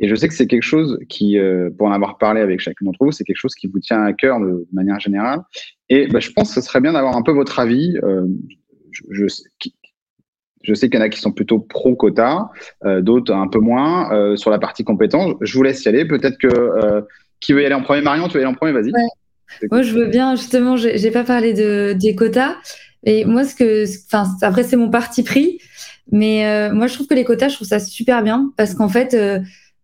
Et je sais que c'est quelque chose qui, pour en avoir parlé avec chacun d'entre vous, c'est quelque chose qui vous tient à cœur de, manière générale. Et bah, je pense que ce serait bien d'avoir un peu votre avis. je, sais qu'il y en a qui sont plutôt pro-quota, d'autres un peu moins sur la partie compétences. Je vous laisse y aller. Peut-être que qui veut y aller en premier? Marion, tu veux y aller en premier? Vas-y. Moi, je veux bien, justement, j'ai pas parlé de, des quotas. Et moi, ce que, enfin, après, c'est mon parti pris. Mais euh, moi, je trouve que les quotas, je trouve ça super bien parce qu'en fait, euh,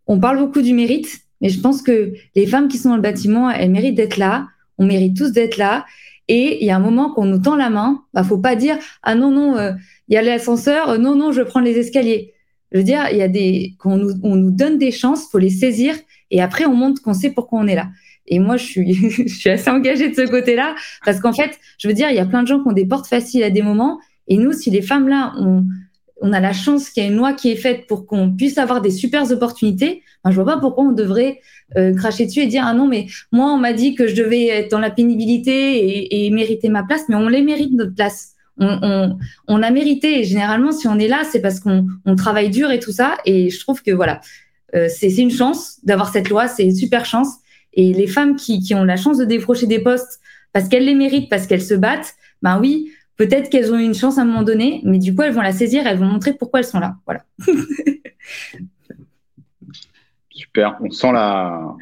on parle beaucoup du mérite, mais je pense que les femmes qui sont dans le bâtiment, elles méritent d'être là. On mérite tous d'être là. Et il y a un moment qu'on nous tend la main, bah, faut pas dire ah non non, euh, il y a l'ascenseur, non non, je prends les escaliers. Je veux dire, il y a des, qu'on nous, on nous donne des chances, faut les saisir et après, on montre qu'on sait pourquoi on est là. Et moi, je suis, assez engagée de ce côté-là parce qu'en fait, je veux dire, il y a plein de gens qui ont des portes faciles à des moments. Et nous, si les femmes là, on, on a la chance qu'il y ait une loi qui est faite pour qu'on puisse avoir des super opportunités, Enfin, je vois pas pourquoi on devrait euh, cracher dessus et dire ah non mais moi on m'a dit que je devais être dans la pénibilité et, mériter ma place, mais on les mérite notre place. On, on, a mérité. Généralement, si on est là, c'est parce qu'on on travaille dur et tout ça. Et je trouve que voilà, euh, c'est une chance d'avoir cette loi, c'est une super chance. Et les femmes qui, qui ont la chance de décrocher des postes parce qu'elles les méritent, parce qu'elles se battent, ben oui, peut-être qu'elles ont eu une chance à un moment donné, mais du coup, elles vont la saisir, elles vont montrer pourquoi elles sont là. Voilà. Super, on sent la,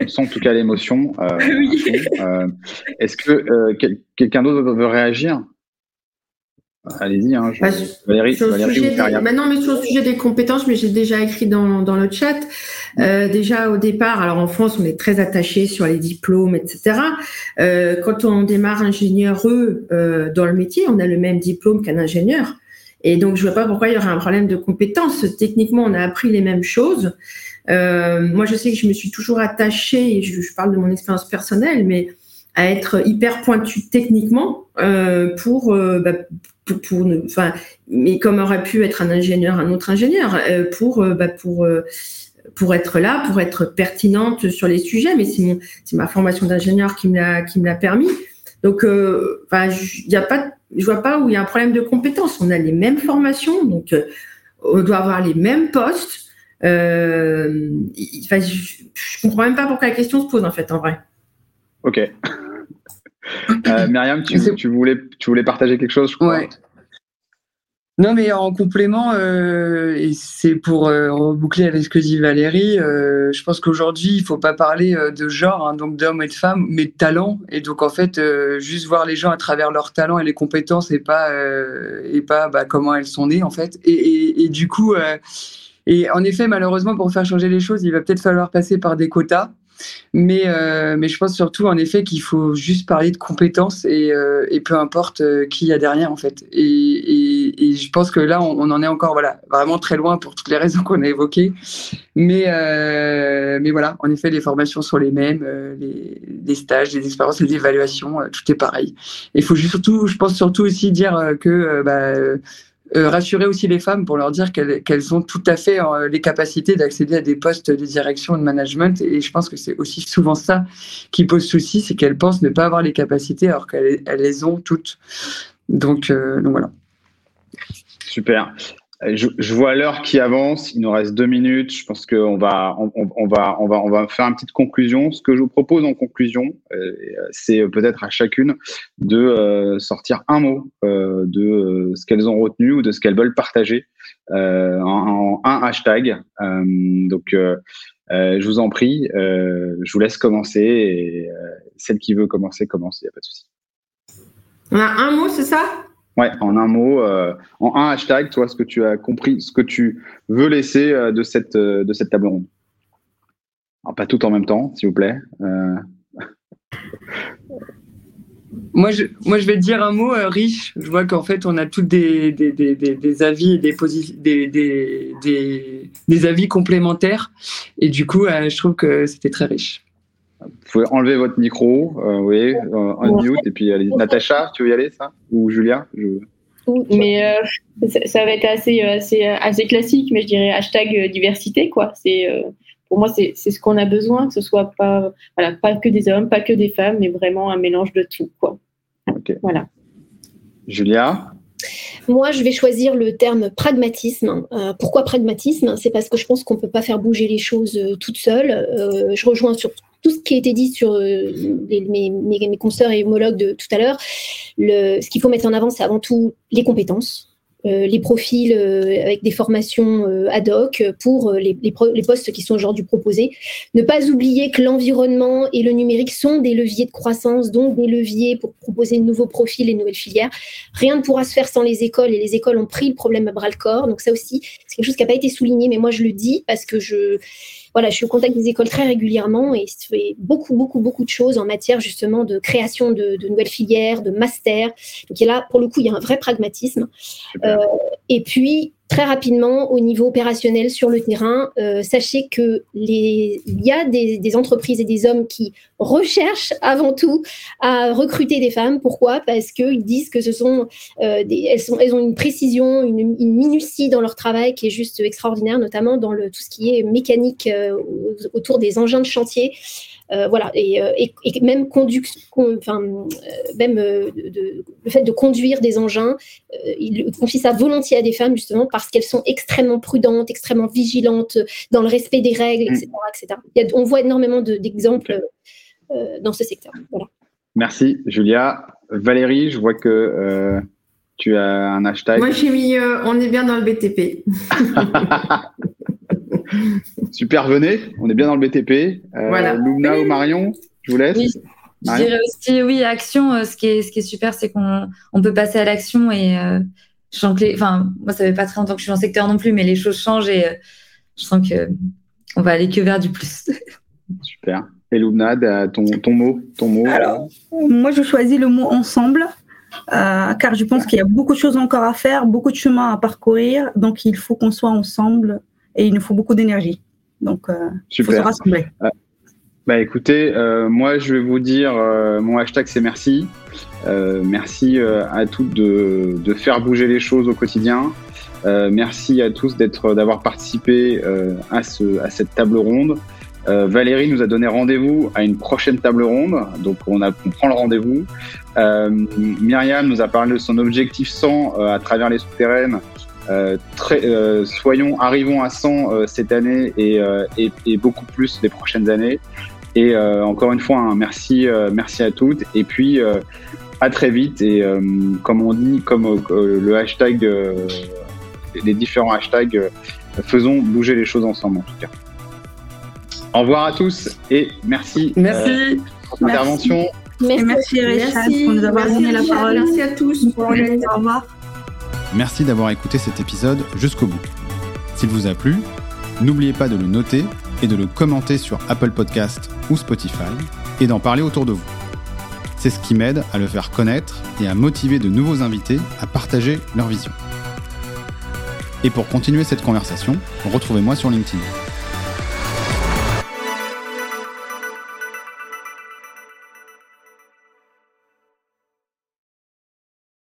on sent en tout cas l'émotion. Euh, euh, est-ce que euh, quelqu'un d'autre veut réagir? Allez-y, hein, bah, Valérie, sur Valérie sujet des, maintenant, mais sur le sujet des compétences, mais j'ai déjà écrit dans, dans le chat. Euh, déjà au départ, alors en France, on est très attaché sur les diplômes, etc. Euh, quand on démarre ingénieur euh, dans le métier, on a le même diplôme qu'un ingénieur. Et donc, je vois pas pourquoi il y aurait un problème de compétences. Techniquement, on a appris les mêmes choses. Euh, moi, je sais que je me suis toujours attachée, et je, je parle de mon expérience personnelle, mais à être hyper pointu techniquement euh, pour, euh, bah, pour, pour enfin, mais comme aurait pu être un ingénieur, un autre ingénieur, euh, pour, bah, pour, pour être là, pour être pertinente sur les sujets. Mais c'est c'est ma formation d'ingénieur qui me l'a, qui me l'a permis. Donc, il y a pas, je vois pas où il y a un problème de compétences. On a les mêmes formations, donc on doit avoir les mêmes postes. Je, je comprends même pas pourquoi la question se pose en fait, en vrai. Ok. Euh, Myriam, tu, tu, voulais, tu voulais partager quelque chose, je crois. Ouais. Non, mais en complément, euh, et c'est pour euh, reboucler avec ce que dit Valérie, euh, je pense qu'aujourd'hui, il faut pas parler de genre, hein, donc d'hommes et de femmes, mais de talent. Et donc, en fait, juste voir les gens à travers leurs talents et les compétences et pas, et pas bah, comment elles sont nées, en fait. Et, et, et du coup, et en effet, malheureusement, pour faire changer les choses, il va peut-être falloir passer par des quotas. Mais, euh, mais je pense surtout en effet qu'il faut juste parler de compétences et, euh, peu importe euh, qui y a derrière en fait. Et, je pense que là on, en est encore voilà vraiment très loin pour toutes les raisons qu'on a évoquées. Mais mais voilà, en effet les formations sont les mêmes, les, stages, les expériences, les évaluations, tout est pareil. Il faut surtout, je pense surtout aussi dire que bah, euh, rassurer aussi les femmes pour leur dire qu'elles ont tout à fait euh, les capacités d'accéder à des postes de direction et de management. Et je pense que c'est aussi souvent ça qui pose souci, c'est qu'elles pensent ne pas avoir les capacités alors qu'elles les ont toutes. Donc, euh, donc voilà. Super. Je, vois l'heure qui avance. Il nous reste deux minutes. Je pense qu'on va, on, va, on va, on va faire une petite conclusion. Ce que je vous propose en conclusion, euh, c'est peut-être à chacune de euh, sortir un mot euh, de ce qu'elles ont retenu ou de ce qu'elles veulent partager en, en, un hashtag. donc, je vous en prie, je vous laisse commencer. Et celle qui veut commencer, commence. Il n'y a pas de souci. On a un mot, c'est ça? Ouais, en un mot, euh, en un hashtag, toi, ce que tu as compris, ce que tu veux laisser euh, de, cette, euh, de cette table ronde. Pas tout en même temps, s'il vous plaît. Moi je, moi, je vais dire un mot riche. Je vois qu'en fait, on a tous des, avis et des, des, des, des, avis complémentaires. Et du coup, je trouve que c'était très riche. Vous pouvez enlever votre micro, euh, oui, euh, unmute, et puis allez. Natacha, tu veux y aller, ça? Ou Julia je... Mais euh, ça, va être assez, assez, assez classique, mais je dirais hashtag diversité, quoi. C'est, pour moi, c'est, ce qu'on a besoin, que ce soit pas, voilà, pas que des hommes, pas que des femmes, mais vraiment un mélange de tout, quoi. Voilà. Julia? Moi, je vais choisir le terme pragmatisme. Euh, pourquoi pragmatisme? C'est parce que je pense qu'on ne peut pas faire bouger les choses euh, toutes seules. Euh, je rejoins sur tout ce qui a été dit sur euh, mes, mes, consoeurs et homologues de tout à l'heure. Ce qu'il faut mettre en avant, c'est avant tout les compétences. Euh, les profils euh, avec des formations ad hoc pour les, les, les, postes qui sont aujourd'hui proposés. Ne pas oublier que l'environnement et le numérique sont des leviers de croissance, donc des leviers pour proposer de nouveaux profils et de nouvelles filières. Rien ne pourra se faire sans les écoles et les écoles ont pris le problème à bras le corps. Donc ça aussi, c'est quelque chose qui n'a pas été souligné, mais moi je le dis parce que je voilà, je suis au contact des écoles très régulièrement et je fais beaucoup, beaucoup, beaucoup de choses en matière justement de création de, de nouvelles filières, de masters. Donc là, pour le coup, il y a un vrai pragmatisme. Euh, et puis, très rapidement au niveau opérationnel sur le terrain. Euh, sachez que il y a des, entreprises et des hommes qui recherchent avant tout à recruter des femmes. Pourquoi? Parce qu'ils disent que ce sont, euh, elles ont une précision, une, minutie dans leur travail qui est juste extraordinaire, notamment dans tout ce qui est mécanique euh, autour des engins de chantier. Euh, voilà, et, euh, même, enfin, euh, même le fait de conduire des engins, il confie ça volontiers à des femmes justement parce qu'elles sont extrêmement prudentes, extrêmement vigilantes dans le respect des règles, etc. etc. on voit énormément d'exemples dans ce secteur. Voilà. Merci, Julia. Valérie, je vois que tu as un hashtag. Moi, j'ai mis on est bien dans le BTP. Super, venez. On est bien dans le BTP. Euh, voilà. Lumna ou Marion, je vous laisse. Oui. Je dirais aussi, oui, action. Euh, ce, qui est, ce qui est super, c'est qu'on on peut passer à l'action et euh, je sens que enfin, moi, ça fait pas très longtemps que je suis dans le secteur non plus, mais les choses changent et je sens que on va aller que vers du plus. Super. Et Lumna, ton, ton mot, ton mot. Alors, moi, je choisis le mot ensemble. car je pense qu'il y a beaucoup de choses encore à faire, beaucoup de chemin à parcourir, donc il faut qu'on soit ensemble et il nous faut beaucoup d'énergie. Donc, euh, il faut se rassembler. Euh, bah écoutez, euh, moi je vais vous dire, mon hashtag c'est merci. merci à toutes de, de, faire bouger les choses au quotidien. merci à tous d'être, d'avoir participé à, ce, à cette table ronde. Valérie nous a donné rendez-vous à une prochaine table ronde, donc on, a, on prend le rendez-vous. Myriam nous a parlé de son objectif 100 à travers les souterraines très, euh, soyons, arrivons à 100 euh, cette année et, et, et, beaucoup plus les prochaines années. Et encore une fois, un merci, merci à toutes. Et puis, à très vite. Et comme on dit, comme le hashtag, les différents hashtags, faisons bouger les choses ensemble en tout cas. Au revoir à tous et merci. Merci. pour votre intervention. Merci, merci, merci, pour nous avoir donné la parole. Merci à tous. Au revoir. Merci d'avoir écouté cet épisode jusqu'au bout. S'il vous a plu, n'oubliez pas de le noter et de le commenter sur Apple Podcast ou Spotify et d'en parler autour de vous. C'est ce qui m'aide à le faire connaître et à motiver de nouveaux invités à partager leur vision. Et pour continuer cette conversation, retrouvez-moi sur LinkedIn.